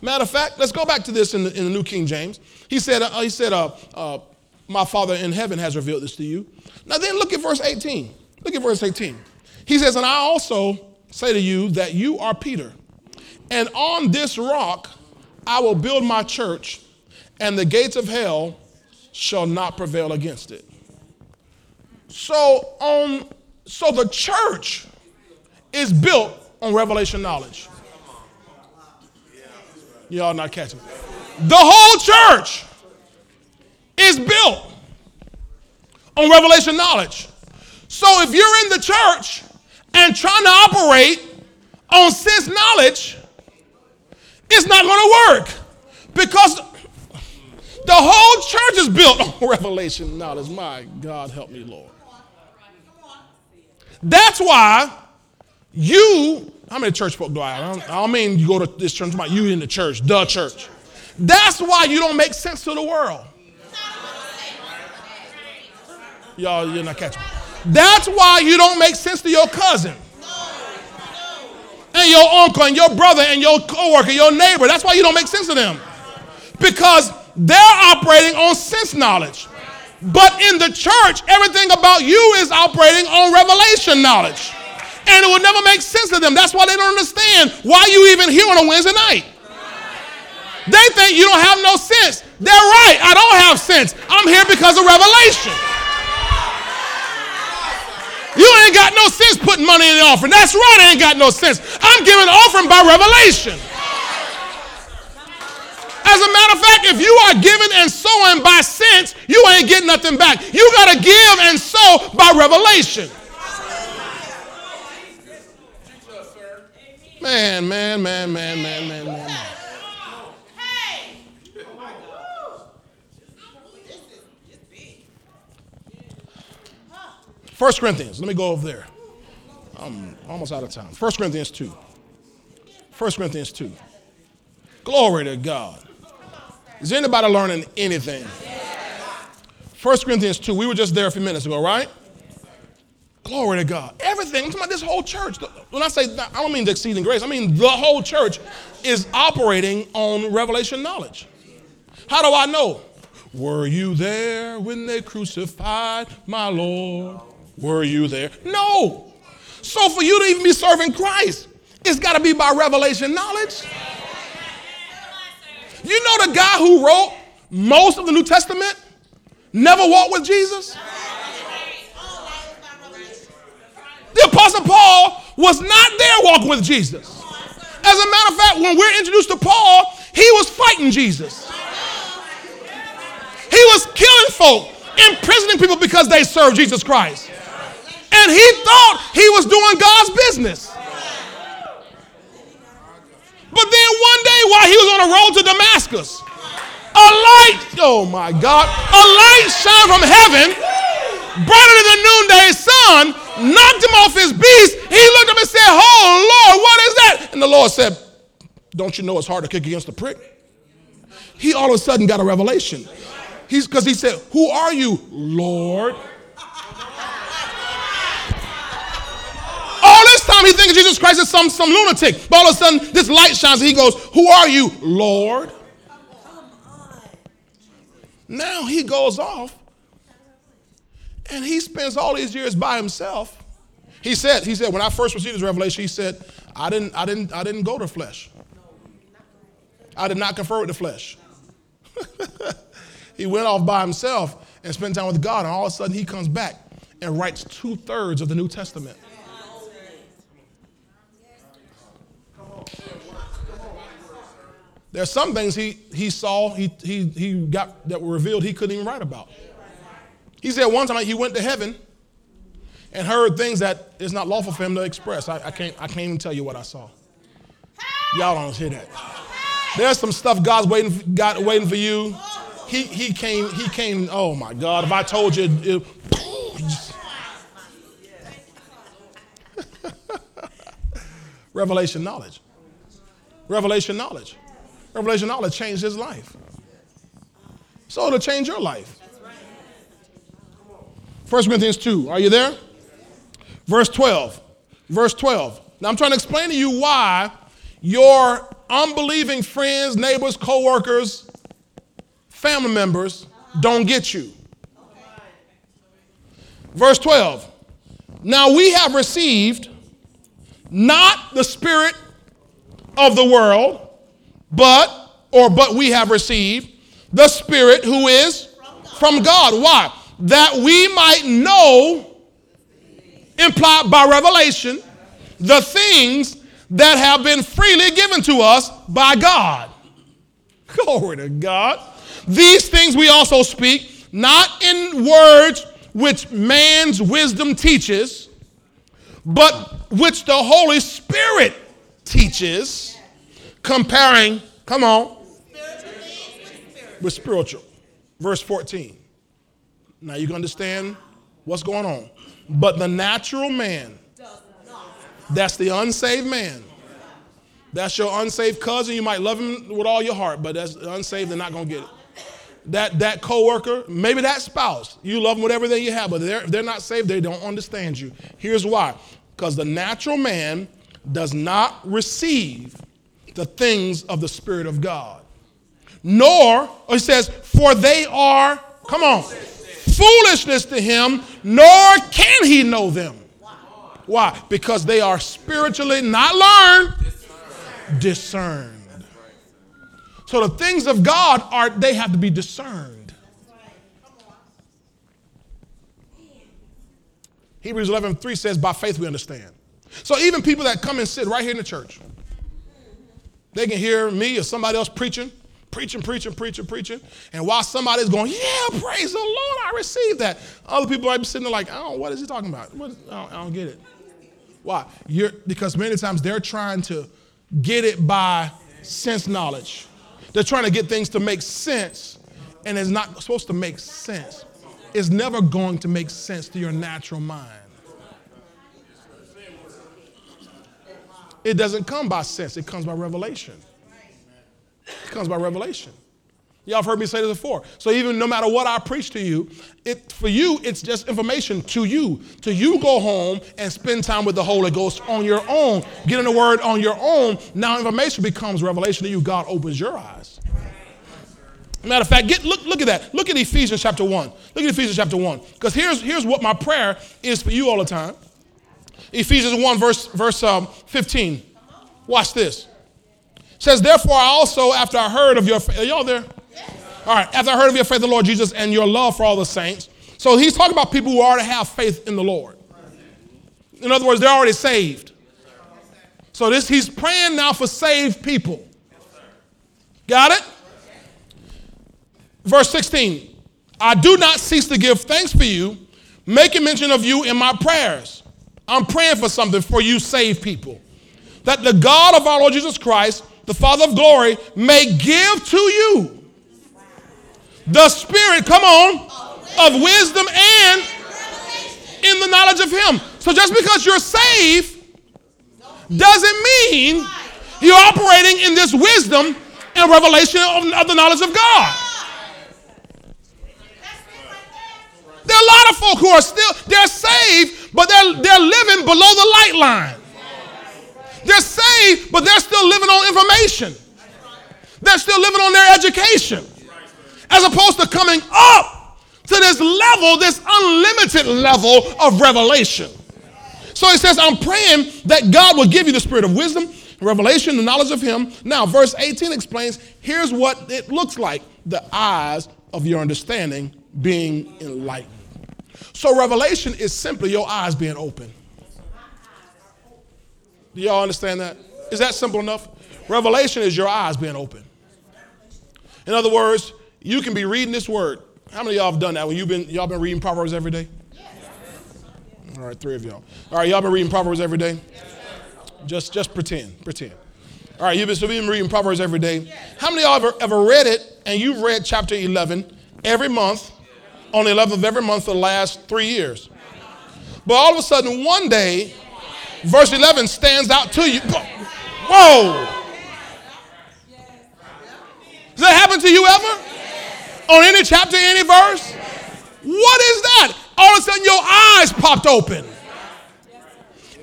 Matter of fact, let's go back to this in the, in the New King James. He said, uh, he said uh, uh, My Father in heaven has revealed this to you. Now then look at verse 18. Look at verse 18. He says, And I also say to you that you are Peter, and on this rock I will build my church, and the gates of hell shall not prevail against it. So on so the church is built on revelation knowledge. Y'all not catching it. The whole church is built on revelation knowledge. So if you're in the church and trying to operate on sense knowledge, it's not going to work because the whole church is built on revelation knowledge. My God, help me, Lord. That's why you, how many church folk do I have? I don't, mean you go to this church, you in the church, the church. That's why you don't make sense to the world. Y'all, you're not catching. That's why you don't make sense to your cousin and your uncle and your brother and your coworker, your neighbor. That's why you don't make sense to them. Because they're operating on sense knowledge. But in the church, everything about you is operating on revelation knowledge. And it will never make sense to them. That's why they don't understand why you even here on a Wednesday night. They think you don't have no sense. They're right. I don't have sense. I'm here because of revelation. You ain't got no sense putting money in the offering. That's right, I ain't got no sense. I'm giving offering by revelation. As a matter of fact, if you are giving and sowing by sense, you ain't getting nothing back. You got to give and sow by revelation. Man, man, man, man, man, man, man. man. 1 Corinthians, let me go over there. I'm almost out of time. 1 Corinthians 2. 1 Corinthians 2. Glory to God. Is anybody learning anything? 1 Corinthians 2. We were just there a few minutes ago, right? Glory to God. Everything, I'm talking about this whole church. When I say, that, I don't mean the exceeding grace, I mean the whole church is operating on revelation knowledge. How do I know? Were you there when they crucified my Lord? Were you there? No. So for you to even be serving Christ, it's got to be by revelation knowledge. You know the guy who wrote most of the New Testament never walked with Jesus? The Apostle Paul was not there walking with Jesus. As a matter of fact, when we're introduced to Paul, he was fighting Jesus. He was killing folk, imprisoning people because they served Jesus Christ. And he thought he was doing God's business. But then one day while he was on the road to Damascus, a light, oh my God, a light shone from heaven, brighter than the noonday sun, knocked him off his beast. He looked up and said, Oh Lord, what is that? And the Lord said, Don't you know it's hard to kick against the prick? He all of a sudden got a revelation. He's because he said, Who are you, Lord? All this time he thinks Jesus Christ is some, some lunatic. But all of a sudden this light shines and he goes, Who are you, Lord? Now he goes off and he spends all these years by himself. He said, he said, when I first received this revelation, he said, I didn't, I didn't, I didn't go to flesh. I did not confer with the flesh. he went off by himself and spent time with God, and all of a sudden he comes back and writes two thirds of the New Testament. There's some things he, he saw, he, he, he got that were revealed he couldn't even write about. He said one time he went to heaven and heard things that is not lawful for him to express. I, I, can't, I can't even tell you what I saw. Y'all don't hear that. There's some stuff God's waiting, God waiting for you. He, he came, he came, oh my God, if I told you, it, Revelation knowledge. Revelation knowledge. Revelation knowledge changed his life. So it'll change your life. 1 Corinthians 2. Are you there? Verse 12. Verse 12. Now I'm trying to explain to you why your unbelieving friends, neighbors, co-workers, family members don't get you. Verse 12. Now we have received not the spirit of the world, but, or but we have received the Spirit who is from God. Why? That we might know, implied by revelation, the things that have been freely given to us by God. Glory to God. These things we also speak, not in words which man's wisdom teaches, but which the Holy Spirit teaches, comparing, come on, with spiritual. Verse 14. Now you can understand what's going on. But the natural man, that's the unsaved man. That's your unsaved cousin. You might love him with all your heart, but that's unsaved, they're not going to get it. That, that coworker, maybe that spouse, you love them with everything you have, but they're, they're not saved, they don't understand you. Here's why. Because the natural man does not receive the things of the Spirit of God. Nor, or he says, for they are, come on, foolishness to him, nor can he know them. Why? Because they are spiritually not learned, discerned. So the things of God are they have to be discerned. Hebrews 11, 3 says, by faith we understand. So even people that come and sit right here in the church, they can hear me or somebody else preaching, preaching, preaching, preaching, preaching. And while somebody's going, yeah, praise the Lord, I received that. Other people might be sitting there like, I don't, what is he talking about? I, don't, I don't get it. Why? You're, because many times they're trying to get it by sense knowledge. They're trying to get things to make sense, and it's not supposed to make sense. It's never going to make sense to your natural mind. It doesn't come by sense, it comes by revelation. It comes by revelation. Y'all have heard me say this before. So even no matter what I preach to you, it, for you, it's just information to you. To you go home and spend time with the Holy Ghost on your own. Get in the Word on your own. Now information becomes revelation to you. God opens your eyes. Matter of fact, get, look, look at that. Look at Ephesians chapter 1. Look at Ephesians chapter 1. Because here's, here's what my prayer is for you all the time. Ephesians 1, verse, verse um, 15. Watch this. It says, Therefore, I also, after I heard of your faith, are y'all there? All right, after I heard of your faith in the Lord Jesus and your love for all the saints. So he's talking about people who already have faith in the Lord. In other words, they're already saved. So this he's praying now for saved people. Got it? Verse 16. I do not cease to give thanks for you, making mention of you in my prayers. I'm praying for something for you saved people. That the God of our Lord Jesus Christ, the Father of glory, may give to you the Spirit, come on, of wisdom and in the knowledge of Him. So just because you're saved doesn't mean you're operating in this wisdom and revelation of, of the knowledge of God. There are a lot of folk who are still, they're saved, but they're, they're living below the light line. They're saved, but they're still living on information. They're still living on their education as opposed to coming up to this level, this unlimited level of revelation. So he says, I'm praying that God will give you the spirit of wisdom, revelation, the knowledge of Him. Now, verse 18 explains here's what it looks like the eyes of your understanding being enlightened. So, revelation is simply your eyes being open. Do y'all understand that? Is that simple enough? Revelation is your eyes being open. In other words, you can be reading this word. How many of y'all have done that when you've been y'all been reading Proverbs every day? All right, three of y'all. All right, y'all been reading Proverbs every day? Just just pretend, pretend. All right, you've been, so you've been reading Proverbs every day. How many of y'all ever, ever read it and you've read chapter 11 every month on the 11th of every month for the last three years? But all of a sudden, one day, verse 11 stands out to you. Whoa! Does that happen to you ever? on any chapter, any verse? What is that? All of a sudden, your eyes popped open.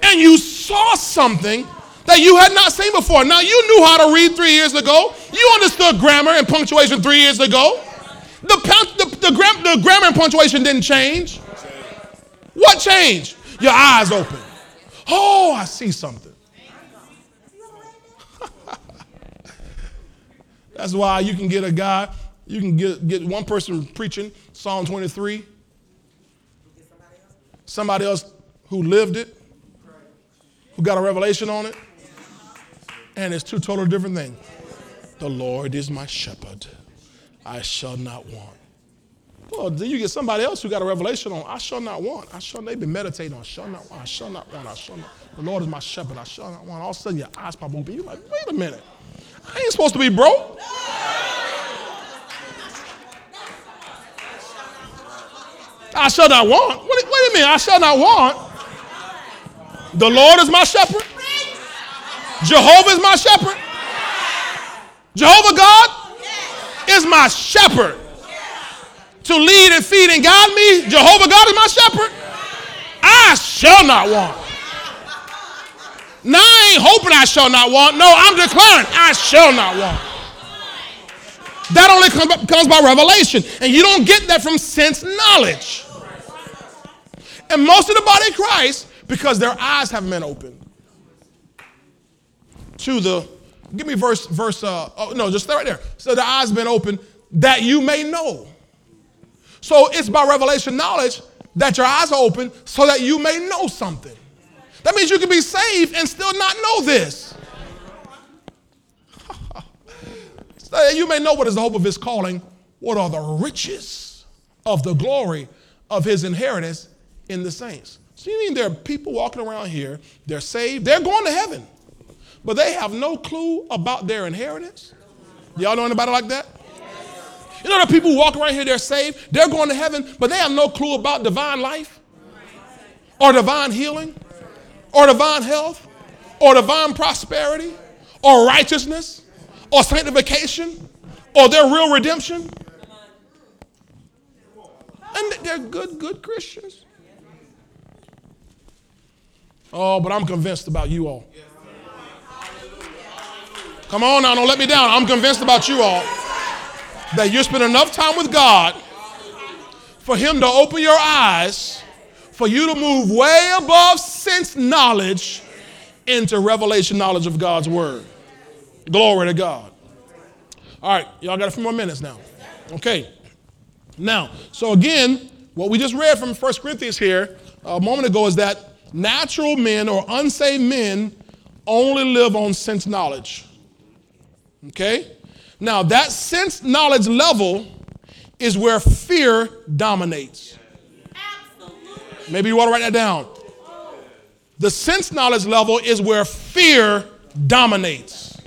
And you saw something that you had not seen before. Now, you knew how to read three years ago, you understood grammar and punctuation three years ago. The, the, the, gram, the grammar and punctuation didn't change. What changed? Your eyes open. Oh, I see something. That's why you can get a guy you can get, get one person preaching Psalm 23, somebody else who lived it, who got a revelation on it, and it's two totally different things. The Lord is my shepherd. I shall not want. Well, then you get somebody else who got a revelation on, I shall not want. I shall, they've been meditating on, I shall not want, I shall not want, I shall not. The Lord is my shepherd, I shall not want. All of a sudden your eyes pop open. You're like, wait a minute. I ain't supposed to be broke. I shall not want. Wait, wait a minute, I shall not want. The Lord is my shepherd. Jehovah is my shepherd. Jehovah God is my shepherd. To lead and feed and guide me, Jehovah God is my shepherd. I shall not want. Now I ain't hoping I shall not want. No, I'm declaring I shall not want. That only comes by revelation. And you don't get that from sense knowledge. And most of the body of Christ, because their eyes haven't been opened to the, give me verse, verse, uh, oh, no, just stay right there. So the eyes been opened that you may know. So it's by revelation knowledge that your eyes are open so that you may know something. That means you can be saved and still not know this. so you may know what is the hope of his calling, what are the riches of the glory of his inheritance in the saints. So you mean there are people walking around here, they're saved, they're going to heaven, but they have no clue about their inheritance? Y'all know anybody like that? You know, the people who walk around here, they're saved, they're going to heaven, but they have no clue about divine life or divine healing or divine health or divine prosperity or righteousness or sanctification or their real redemption. And they're good, good Christians. Oh, but I'm convinced about you all. Come on now, don't let me down. I'm convinced about you all that you spend enough time with God for Him to open your eyes, for you to move way above sense knowledge into revelation knowledge of God's Word. Glory to God. All right, y'all got a few more minutes now. Okay. Now, so again, what we just read from 1 Corinthians here a moment ago is that natural men or unsaved men only live on sense knowledge. Okay? Now, that sense knowledge level is where fear dominates. Absolutely. Maybe you want to write that down. The sense knowledge level is where fear dominates.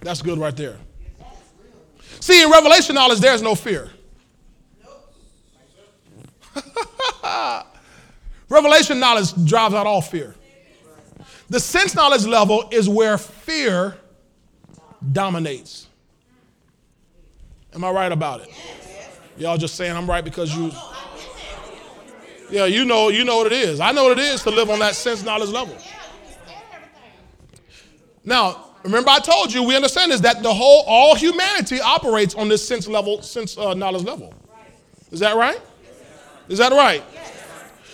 That's good right there. See, in revelation knowledge, there's no fear. revelation knowledge drives out all fear. The sense knowledge level is where fear dominates. Am I right about it? Y'all just saying I'm right because you Yeah, you know, you know what it is. I know what it is to live on that sense knowledge level. Now, remember I told you we understand is that the whole all humanity operates on this sense level, sense uh, knowledge level. Is that right? Is that right?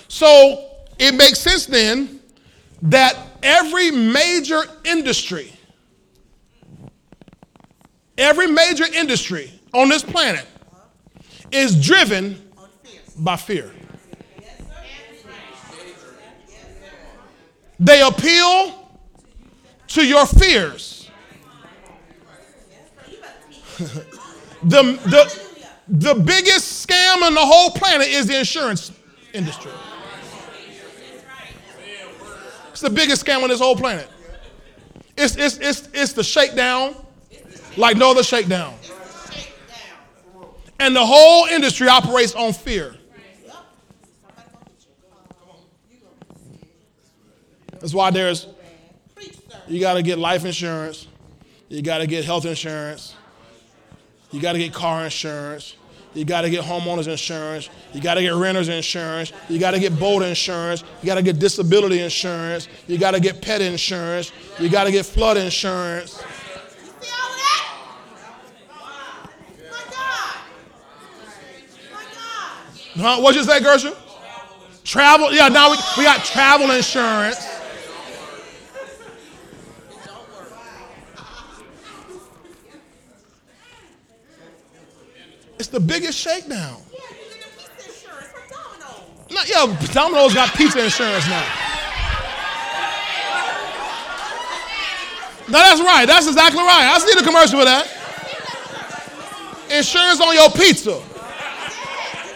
So it makes sense then that every major industry, every major industry on this planet is driven by fear. They appeal to your fears. the, the, the biggest scam on the whole planet is the insurance industry the biggest scam on this whole planet. It's, it's, it's, it's the shakedown like no other shakedown. And the whole industry operates on fear. That's why there's, you got to get life insurance, you got to get health insurance, you got to get car insurance, you got to get homeowners insurance. You got to get renters insurance. You got to get boat insurance. You got to get disability insurance. You got to get pet insurance. You got to get flood insurance. Huh? What'd you say, Gershon? Travel. Yeah, now we, we got travel insurance. It's the biggest shakedown. Yeah, you get the pizza insurance from Domino's. Not, yeah, Domino's got pizza insurance now. No, that's right. That's exactly right. I see the commercial for that. Insurance on your pizza.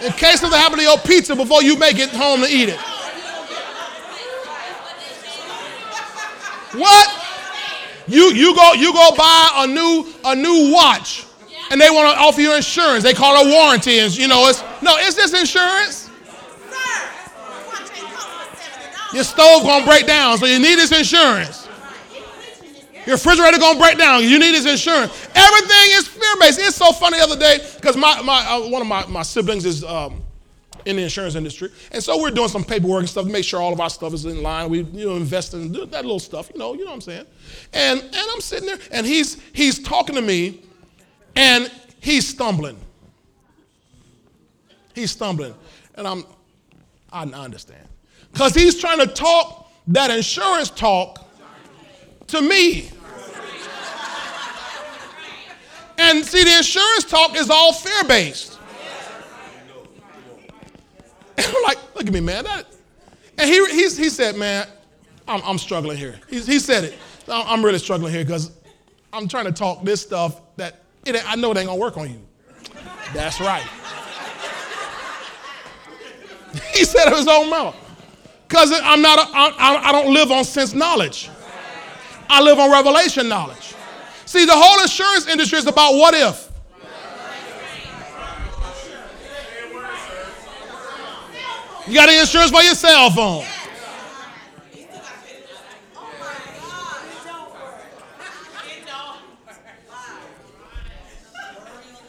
In case something happens to your pizza before you make it home to eat it. What? You you go you go buy a new a new watch, and they want to offer you insurance. They call it a warranty, and you know it's no, it's just insurance. Your stove gonna break down, so you need this insurance. Your refrigerator gonna break down. You need this insurance. Everything is fear-based. It's so funny the other day because my, my uh, one of my, my siblings is um, in the insurance industry, and so we're doing some paperwork and stuff to make sure all of our stuff is in line. We you know invest in that little stuff, you know, you know what I'm saying. And and I'm sitting there, and he's he's talking to me, and he's stumbling. He's stumbling, and I'm I understand because he's trying to talk that insurance talk to me. And see, the insurance talk is all fear based. And I'm like, look at me, man. That, and he, he, he said, man, I'm, I'm struggling here. He, he said it. I'm really struggling here because I'm trying to talk this stuff that it, I know it ain't to work on you. That's right. he said it his own mouth. Because I'm not, a, I, I don't live on sense knowledge. I live on revelation knowledge. See, the whole insurance industry is about what if. You got insurance for your cell phone.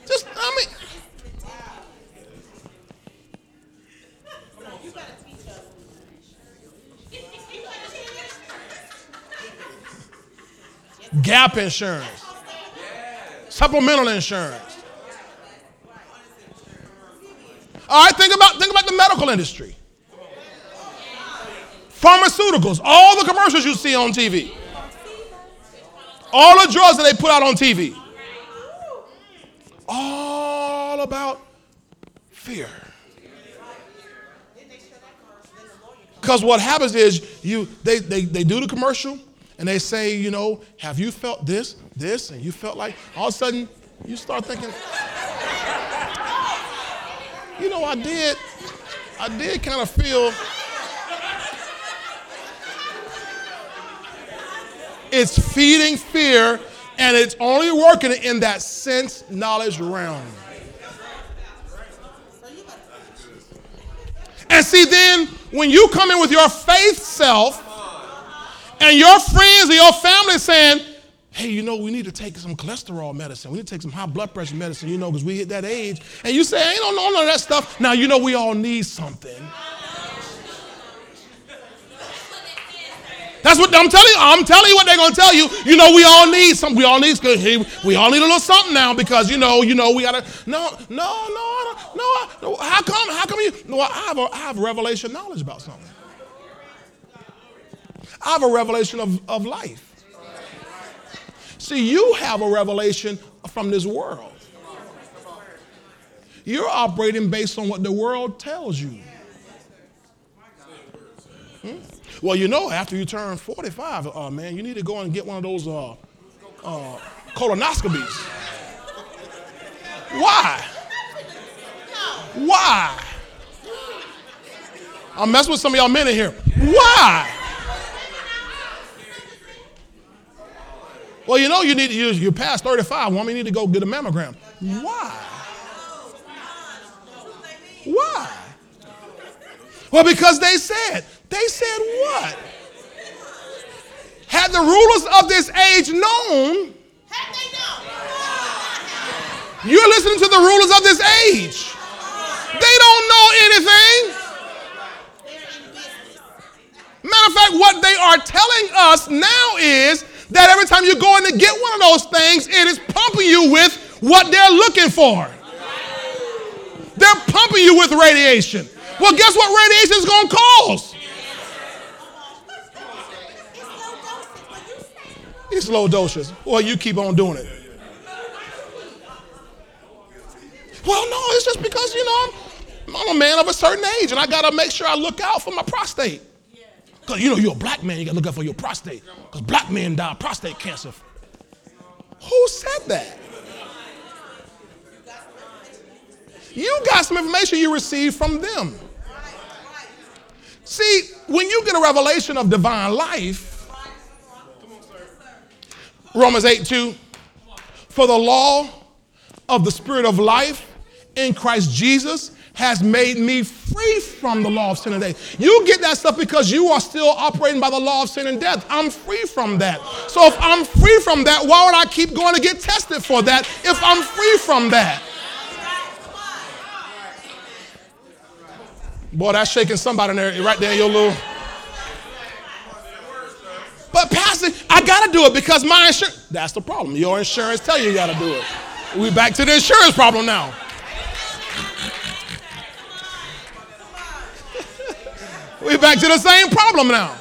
Just, I mean, gap insurance, supplemental insurance. All right, think about, think about the medical industry. Pharmaceuticals, all the commercials you see on TV, all the drugs that they put out on TV, all about fear. Because what happens is you they, they, they do the commercial and they say, you know, have you felt this, this, and you felt like all of a sudden you start thinking, you know, I did, I did kind of feel it's feeding fear and it's only working in that sense knowledge realm. And see, then when you come in with your faith self, and your friends or your family saying, hey, you know, we need to take some cholesterol medicine. We need to take some high blood pressure medicine, you know, because we hit that age. And you say, I don't know none of that stuff. Now, you know, we all need something. That's what I'm telling you. I'm telling you what they're gonna tell you. You know, we all need some. We all need. We all need a little something now because you know, you know, we gotta. No, no, no, no. no how come? How come you? No, I have a, I have revelation knowledge about something. I have a revelation of, of life. See, you have a revelation from this world. You're operating based on what the world tells you. Hmm? Well, you know, after you turn 45, uh, man, you need to go and get one of those uh, uh, colonoscopies. Why? Why? I'm messing with some of y'all men in here. Why? Well, you know, you need to use, you're past 35. Woman, you need to go get a mammogram. Why? Why? Well, because they said. They said what? Had the rulers of this age known, you're listening to the rulers of this age. They don't know anything. Matter of fact, what they are telling us now is that every time you go in to get one of those things, it is pumping you with what they're looking for. They're pumping you with radiation. Well, guess what radiation is going to cause? It's low doses. Well, you keep on doing it. Well, no, it's just because, you know, I'm, I'm a man of a certain age and I got to make sure I look out for my prostate. Because you know you're a black man, you got to look out for your prostate. Because black men die of prostate cancer. Who said that? You got some information you received from them. See, when you get a revelation of divine life, Romans 8 2, for the law of the Spirit of life in Christ Jesus has made me free from the law of sin and death. You get that stuff because you are still operating by the law of sin and death. I'm free from that. So if I'm free from that, why would I keep going to get tested for that if I'm free from that? Boy, that's shaking somebody in there, right there your little. But Pastor, gotta do it because my insurance. That's the problem. Your insurance tell you you gotta do it. We back to the insurance problem now. we back to the same problem now.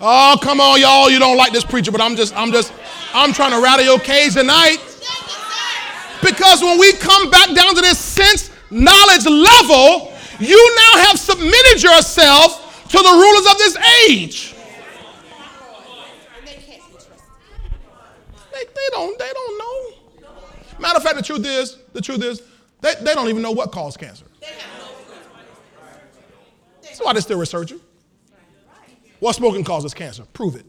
Oh, come on, y'all. You don't like this preacher, but I'm just, I'm just, I'm trying to rattle your cage tonight. Because when we come back down to this sense knowledge level, you now have submitted yourself to the rulers of this age. They, they don't they don't know. Matter of fact, the truth is, the truth is, they, they don't even know what caused cancer. That's why they're still researching. What smoking causes cancer? Prove it.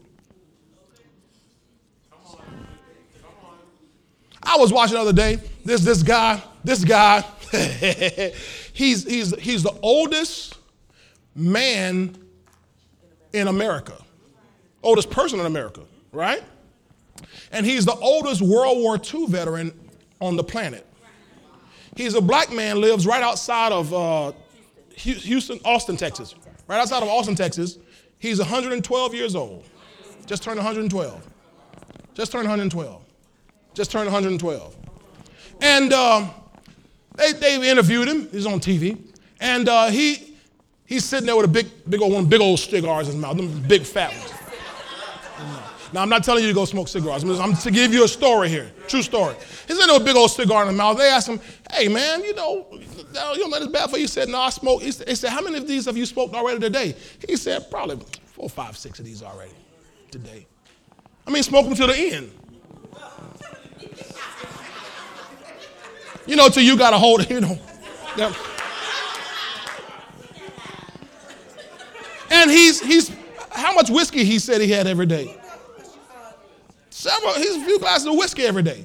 I was watching the other day. This this guy, this guy, he's he's he's the oldest man in America, oldest person in America, right? And he's the oldest World War II veteran on the planet. He's a black man, lives right outside of uh, Houston, Austin, Texas. Right outside of Austin, Texas. He's 112 years old. Just turned 112. Just turned 112. Just turned 112. And uh, they, they interviewed him. He's on TV. And uh, he, he's sitting there with a big, big old one, big old cigars in his mouth, them big fat ones. Now, I'm not telling you to go smoke cigars. I'm, to give you a story here, true story. He's in there with a big old cigar in his mouth. They asked him, hey, man, you know, uh, you don't let this bad for you. He said, no, I smoke. He said, how many of these have you smoked already today? He said, probably four, five, six of these already today. I mean, smoke them to the end. You know, till you got a hold it, you know. Yeah. And he's, he's, how much whiskey he said he had every day? Several, he's a few glasses of whiskey every day.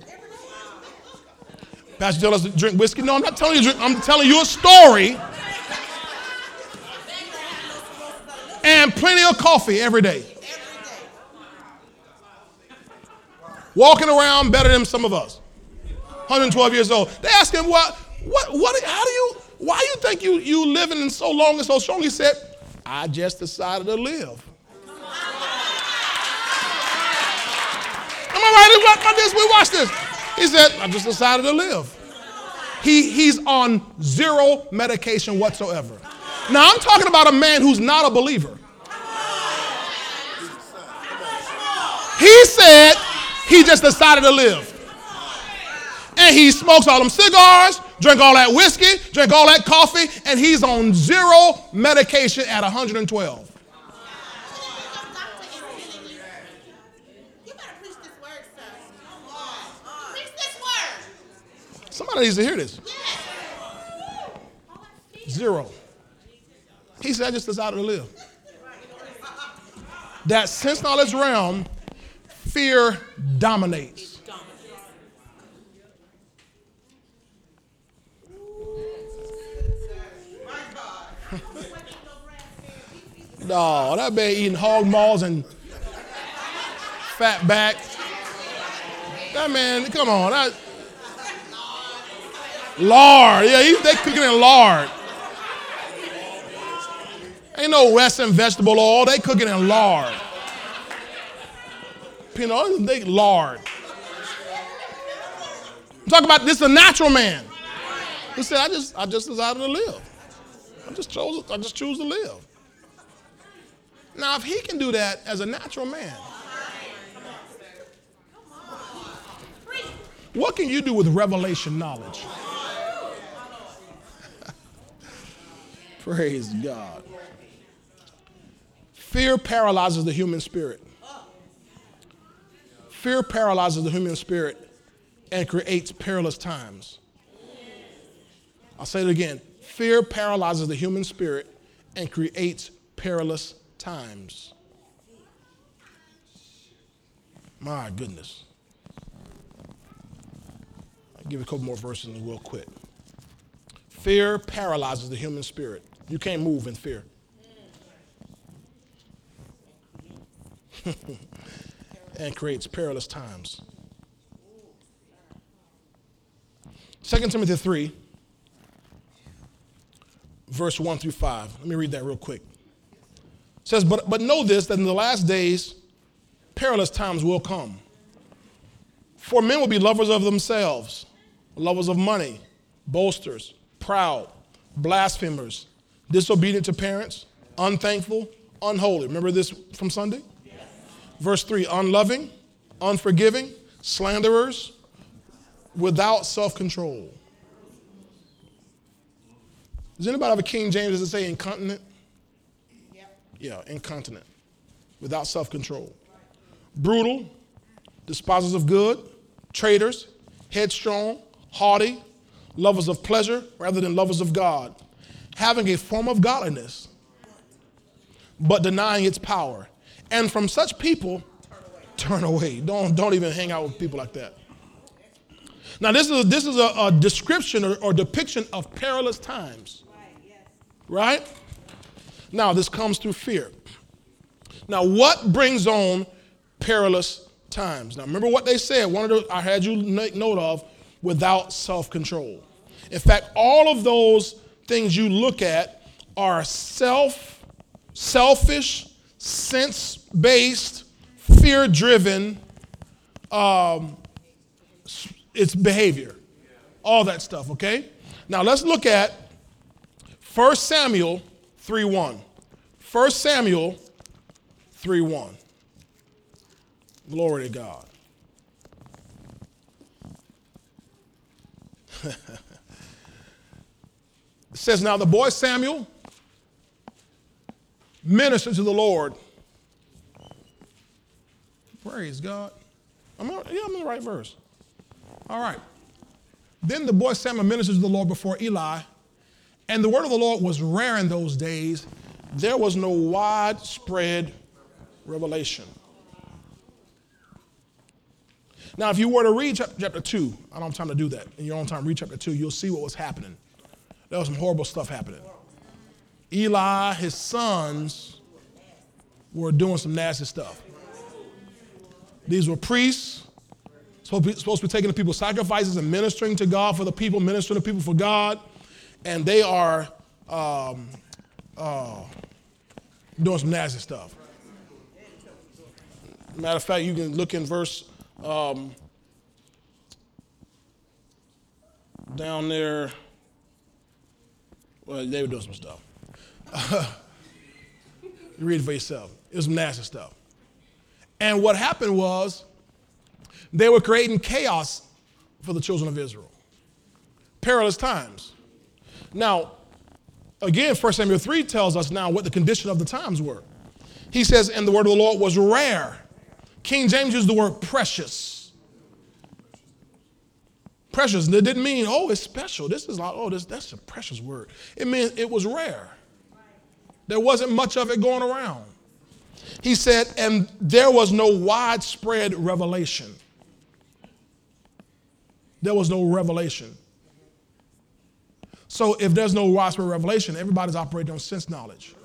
Pastor tell us to drink whiskey. No, I'm not telling you drink. I'm telling you a story. And plenty of coffee every day. Walking around better than some of us. 112 years old. They asked him, what, what, what, how do you, why do you think you, you living in so long and so strong? He said, I just decided to live. Am I right about this? We watch this. He said, I just decided to live. He, he's on zero medication whatsoever. Now, I'm talking about a man who's not a believer. He said he just decided to live. And he smokes all them cigars, drink all that whiskey, drink all that coffee, and he's on zero medication at 112. Somebody needs to hear this. Zero. He said, I just decided to live. That sense knowledge realm, fear dominates. No, that man eating hog maws and fat back. That man, come on. That, Lard. Yeah, he, they cooking in lard. Ain't no Wesson vegetable oil. They cooking in lard. You know, they lard. I'm talking about this is a natural man. He said, I just I just decided to live. I just chose I just choose to live. Now if he can do that as a natural man, what can you do with revelation knowledge? Praise God. Fear paralyzes the human spirit. Fear paralyzes the human spirit and creates perilous times. I'll say it again. Fear paralyzes the human spirit and creates perilous times. My goodness. I'll give a couple more verses and we'll quit. Fear paralyzes the human spirit. You can't move in fear. and creates perilous times. 2 Timothy 3, verse 1 through 5. Let me read that real quick. Says, but, but know this, that in the last days, perilous times will come. For men will be lovers of themselves, lovers of money, boasters, proud, blasphemers, disobedient to parents, unthankful, unholy. Remember this from Sunday? Verse 3 unloving, unforgiving, slanderers, without self control. Does anybody have a King James? that say incontinent? Yeah, incontinent, without self control. Brutal, despisers of good, traitors, headstrong, haughty, lovers of pleasure rather than lovers of God, having a form of godliness, but denying its power. And from such people, turn away. Don't, don't even hang out with people like that. Now, this is, this is a, a description or, or, depiction of perilous times. Right? Now, this comes through fear. Now, what brings on perilous times? Now, remember what they said. One of the I had you make note of without self control. In fact, all of those things you look at are self, selfish, sense based, fear driven. Um, it's behavior, all that stuff, okay? Now let's look at 1 Samuel 3 1. 1 Samuel 3 1. Glory to God. it says, Now the boy Samuel ministered to the Lord. Praise God. I'm yeah, I'm in the right verse. All right. Then the boy Samuel ministered to the Lord before Eli, and the word of the Lord was rare in those days. There was no widespread revelation. Now, if you were to read chapter 2, I don't have time to do that. In your own time, read chapter 2, you'll see what was happening. There was some horrible stuff happening. Eli, his sons, were doing some nasty stuff. These were priests, supposed to, be, taking the people's sacrifices and ministering to God for the people, ministering to people for God. And they are um, uh, doing some nasty stuff. Matter of fact, you can look in verse um, down there. Well, they were doing some stuff. you read it for yourself. It was some nasty stuff. And what happened was they were creating chaos for the children of Israel. Perilous times. Now, again, 1 Samuel 3 tells us now what the condition of the times were. He says, and the word of the Lord was rare. King James used the word precious. Precious. It didn't mean, oh, it's special. This is like, oh, this, that's a precious word. It meant it was rare. There wasn't much of it going around. He said, and there was no widespread revelation there was no revelation. So if there's no widespread revelation, everybody's operating on sense knowledge.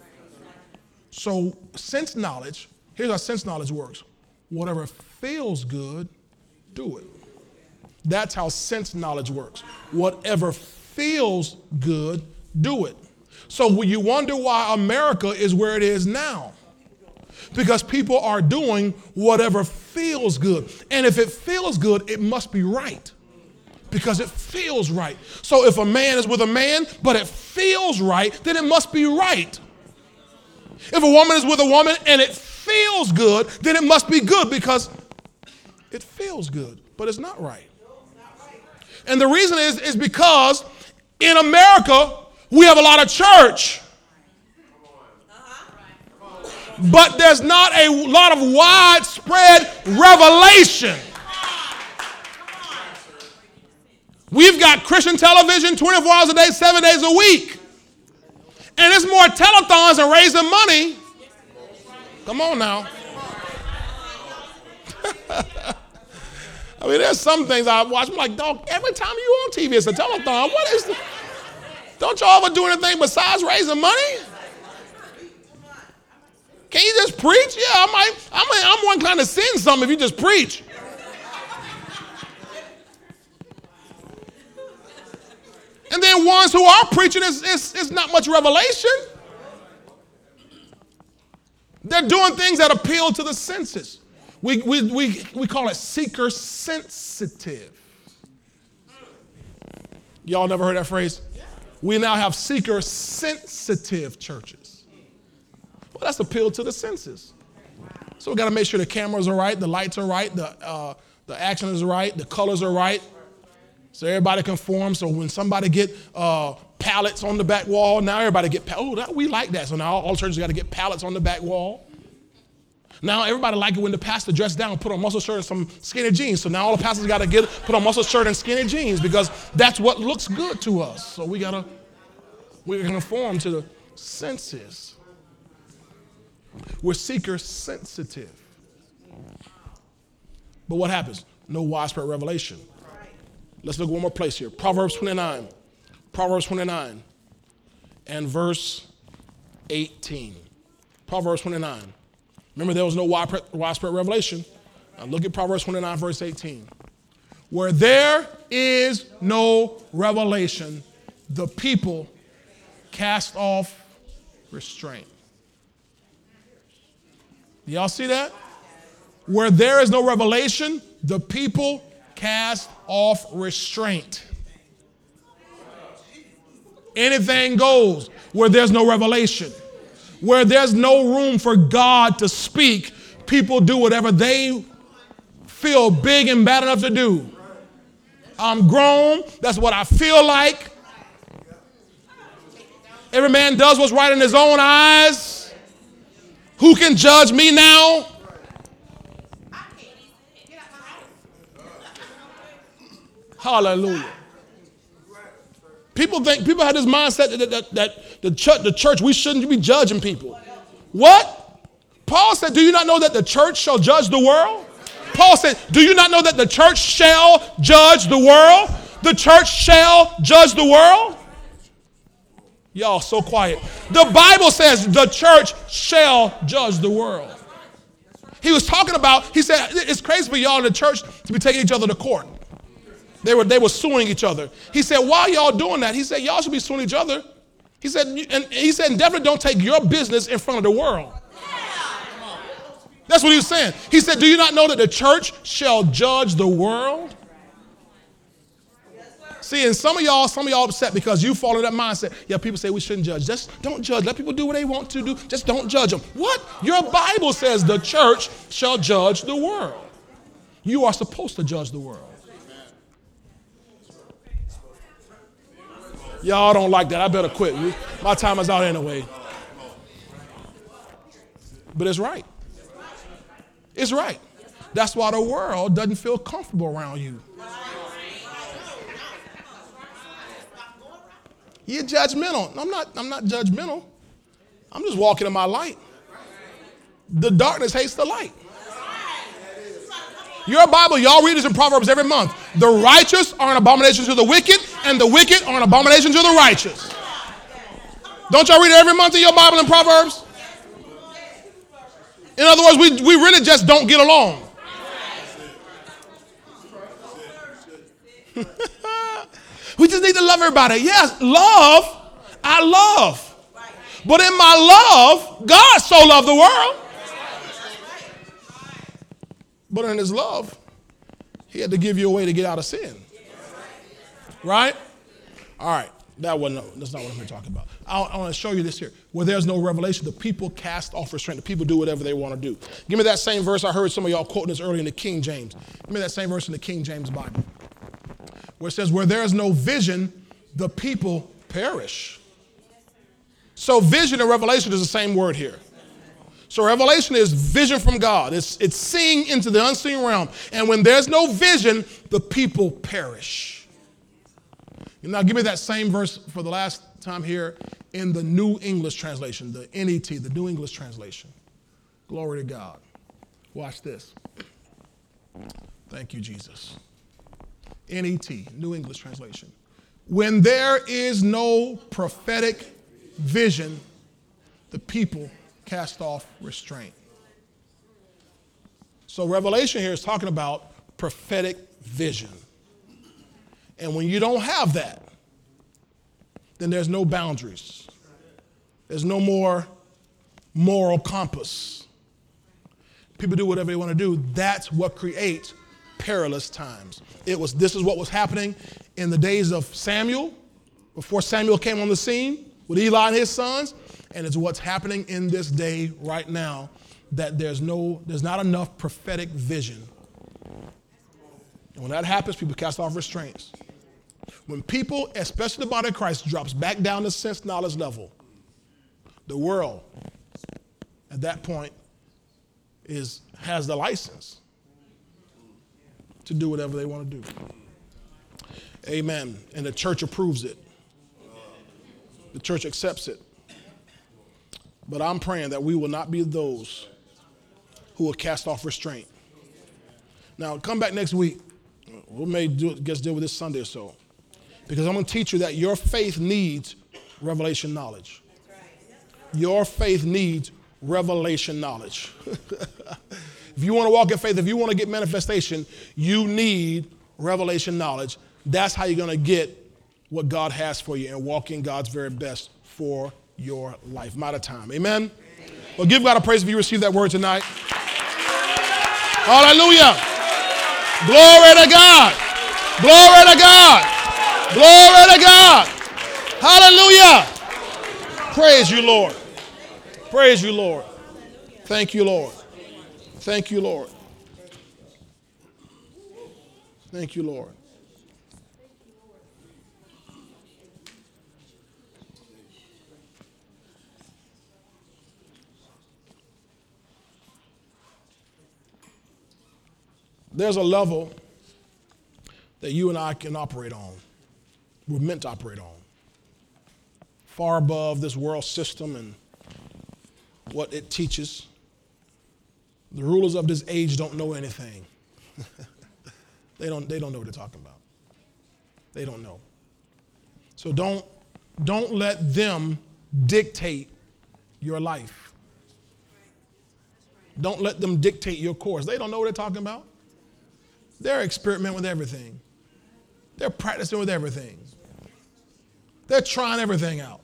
So sense knowledge, here's how sense knowledge works. Whatever feels good, do it. That's how sense knowledge works. Whatever feels good, do it. So you wonder why America is where it is now, because people are doing whatever feels good. And if it feels good, it must be right because it feels right. So if a man is with a man, but it feels right, then it must be right. If a woman is with a woman and it feels good, then it must be good because it feels good, but it's not right. And the reason is, is because in America, we have a lot of church. But there's not a lot of widespread revelation. We've got Christian television 24 hours a day, seven days a week. And it's more telethons and raising money. Come on now. I mean, there's some things I watch. I'm like, dog, every time you on TV, it's a telethon. What is the, Don't y'all ever do anything besides raising money? Can you just preach? Yeah, I might. I'm, I'm one kind of send something if you just preach. And then ones who are preaching, is, it's, it's not much revelation. They're doing things that appeal to the senses. We, we, we, we call it seeker sensitive. Y'all never heard that phrase? We now have seeker sensitive churches. Well, that's appeal to the senses. So we got to make sure the cameras are right, the lights are right, the, uh, the action is right, the colors are right, so everybody conforms. So when somebody get uh, pallets on the back wall, now everybody get, pallets. oh, that, we like that. So now all churches got to get pallets on the back wall. Now everybody like it when the pastor dressed down, put on muscle shirt and some skinny jeans. So now all the pastors got to get put on muscle shirt and skinny jeans because that's what looks good to us. So we gotta we conform to the senses. We're seeker sensitive. But what happens? No widespread revelation. Let's look one more place here. Proverbs 29. Proverbs 29 and verse 18. Proverbs 29. Remember, there was no widespread revelation. Now look at Proverbs 29, verse 18. Where there is no revelation, the people cast off restraint. Y'all see that? Where there is no revelation, the people cast off restraint. Anything goes where there's no revelation. Where there's no room for God to speak, people do whatever they feel big and bad enough to do. I'm grown, that's what I feel like. Every man does what's right in his own eyes. Who can judge me now? Hallelujah. People think people have this mindset that, that, that the, church, the church, we shouldn't be judging people. What? Paul said, Do you not know that the church shall judge the world? Paul said, Do you not know that the church shall judge the world? The church shall judge the world? Y'all so quiet. The Bible says the church shall judge the world. He was talking about, he said, it's crazy for y'all in the church to be taking each other to court. They were, they were suing each other. He said, why y'all doing that? He said, y'all should be suing each other. He said, and he said, definitely don't take your business in front of the world. That's what he was saying. He said, do you not know that the church shall judge the world? See, and some of y'all, some of y'all upset because you fall in that mindset. Yeah, people say we shouldn't judge. Just don't judge. Let people do what they want to do. Just don't judge them. What? Your Bible says the church shall judge the world. You are supposed to judge the world. Y'all don't like that. I better quit. My time is out anyway. But it's right. It's right. That's why the world doesn't feel comfortable around you. You're judgmental. I'm not, I'm not judgmental. I'm just walking in my light. The darkness hates the light. Your Bible, y'all read this in Proverbs every month. The righteous are an abomination to the wicked, and the wicked are an abomination to the righteous. Don't y'all read it every month in your Bible in Proverbs? In other words, we, we really just don't get along. we just need to love everybody. Yes, love, I love. But in my love, God so loved the world but in his love, he had to give you a way to get out of sin. Right? All right. That wasn't, that's not what I'm here talking about. I, I want to show you this here. Where there's no revelation, the people cast off restraint. The people do whatever they want to do. Give me that same verse. I heard some of y'all quoting this earlier in the King James. Give me that same verse in the King James Bible. Where it says, Where there is no vision, the people perish. So vision and revelation is the same word here. So revelation is vision from God. It's, it's seeing into the unseen realm. And when there's no vision, the people perish. Now give me that same verse for the last time here in the New English translation, the NET, the New English translation. Glory to God. Watch this. Thank you, Jesus. NET, New English translation. When there is no prophetic vision, the people cast off restraint. So, Revelation here is talking about prophetic vision. And when you don't have that, then there's no boundaries, there's no more moral compass. People do whatever they want to do. That's what creates perilous times. It was this is what was happening in the days of Samuel, before Samuel came on the scene with Eli and his sons and it's what's happening in this day right now that there's no there's not enough prophetic vision. And when that happens people cast off restraints. When people especially the body of christ drops back down to sense knowledge level the world at that point is has the license to do whatever they want to do. Amen. And the church approves it. The church accepts it but I'm praying that we will not be those who will cast off restraint. Now, come back next week. We may do, just deal with this Sunday or so. Because I'm going to teach you that your faith needs revelation knowledge. Your faith needs revelation knowledge. if you want to walk in faith, if you want to get manifestation, you need revelation knowledge. That's how you're going to get what God has for you and walk in God's very best for your life. I'm out of time. Amen? Well, give God a praise if you receive that word tonight. Hallelujah. Glory to God. Glory to God. Glory to God. Hallelujah. Praise you, Lord. Praise you, Lord. Thank you, Lord. Thank you, Lord. Thank you, Lord. There's a level that you and I can operate on. We're meant to operate on. Far above this world system and what it teaches. The rulers of this age don't know anything. they, don't, they don't know what they're talking about. They don't know. So don't, don't let them dictate your life. Don't let them dictate your course. They don't know what they're talking about. They're experimenting with everything. They're practicing with everything. They're trying everything out,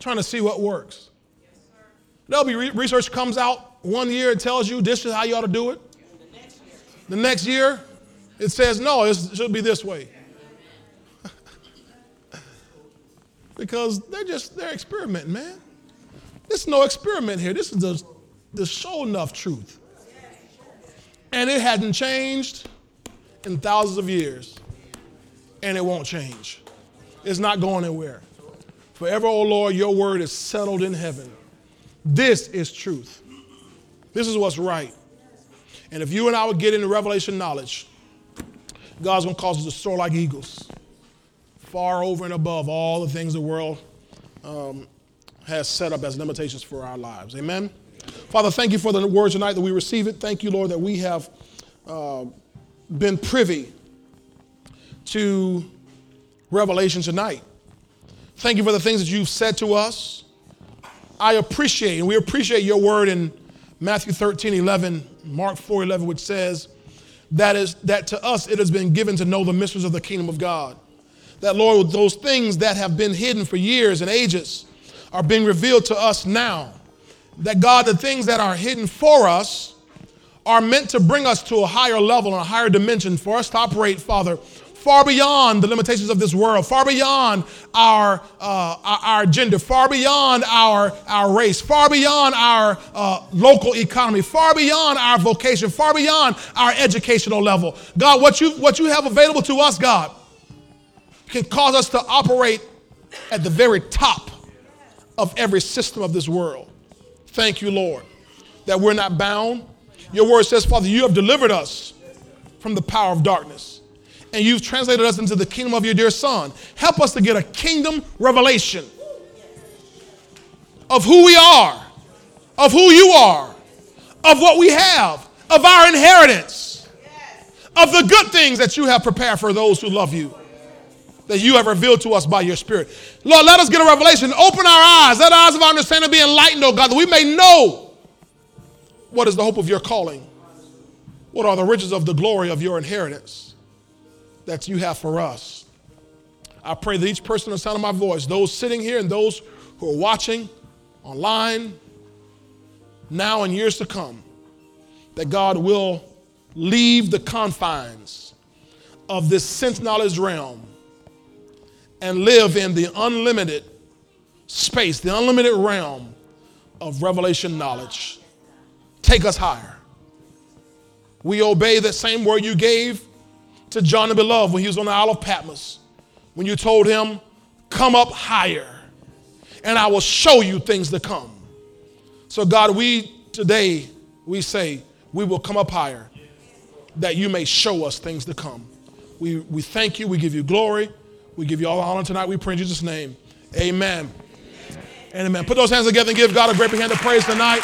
trying to see what works. There'll be re- research comes out one year, and tells you this is how you ought to do it. The next year, it says no, it should be this way. because they're just they're experimenting, man. This is no experiment here. This is the, the show enough truth. And it hasn't changed in thousands of years, and it won't change. It's not going anywhere. Forever, O oh Lord, your word is settled in heaven. This is truth. This is what's right. And if you and I would get into revelation knowledge, God's going to cause us to soar like eagles, far over and above all the things the world um, has set up as limitations for our lives. Amen? Father, thank you for the words tonight that we receive it. Thank you, Lord, that we have. Uh, been privy to revelation tonight. Thank you for the things that you've said to us. I appreciate, and we appreciate your word in Matthew 13, 11, Mark 4, 11, which says, that is that to us it has been given to know the mysteries of the kingdom of God. That Lord, those things that have been hidden for years and ages are being revealed to us now. That God, the things that are hidden for us are meant to bring us to a higher level and a higher dimension for us to operate, Father, far beyond the limitations of this world, far beyond our, uh, our, gender, far beyond our, our race, far beyond our uh, local economy, far beyond our vocation, far beyond our educational level. God, what you, what you have available to us, God, can cause us to operate at the very top of every system of this world. Thank you, Lord. that we're not bound. Your word says, Father, you have delivered us from the power of darkness. And you've translated us into the kingdom of your dear Son. Help us to get a kingdom revelation of who we are, of who you are, of what we have, of our inheritance, of the good things that you have prepared for those who love you, that you have revealed to us by your Spirit. Lord, let us get a revelation. Open our eyes. Let our eyes of our understanding be enlightened, oh God, that we may know what is the hope of your calling. What are the riches of the glory of your inheritance that you have for us? I pray that each person in the sound of my voice, those sitting here and those who are watching online, now and years to come, that God will leave the confines of this sense knowledge realm and live in the unlimited space, the unlimited realm of revelation knowledge. Take us higher. We obey the same word you gave to John the Beloved when he was on the Isle of Patmos, when you told him, Come up higher, and I will show you things to come. So, God, we today, we say, we will come up higher that you may show us things to come. We, we thank you. We give you glory. We give you all the honor tonight. We pray in Jesus' name. Amen. Amen. Put those hands together and give God a great big hand of praise tonight.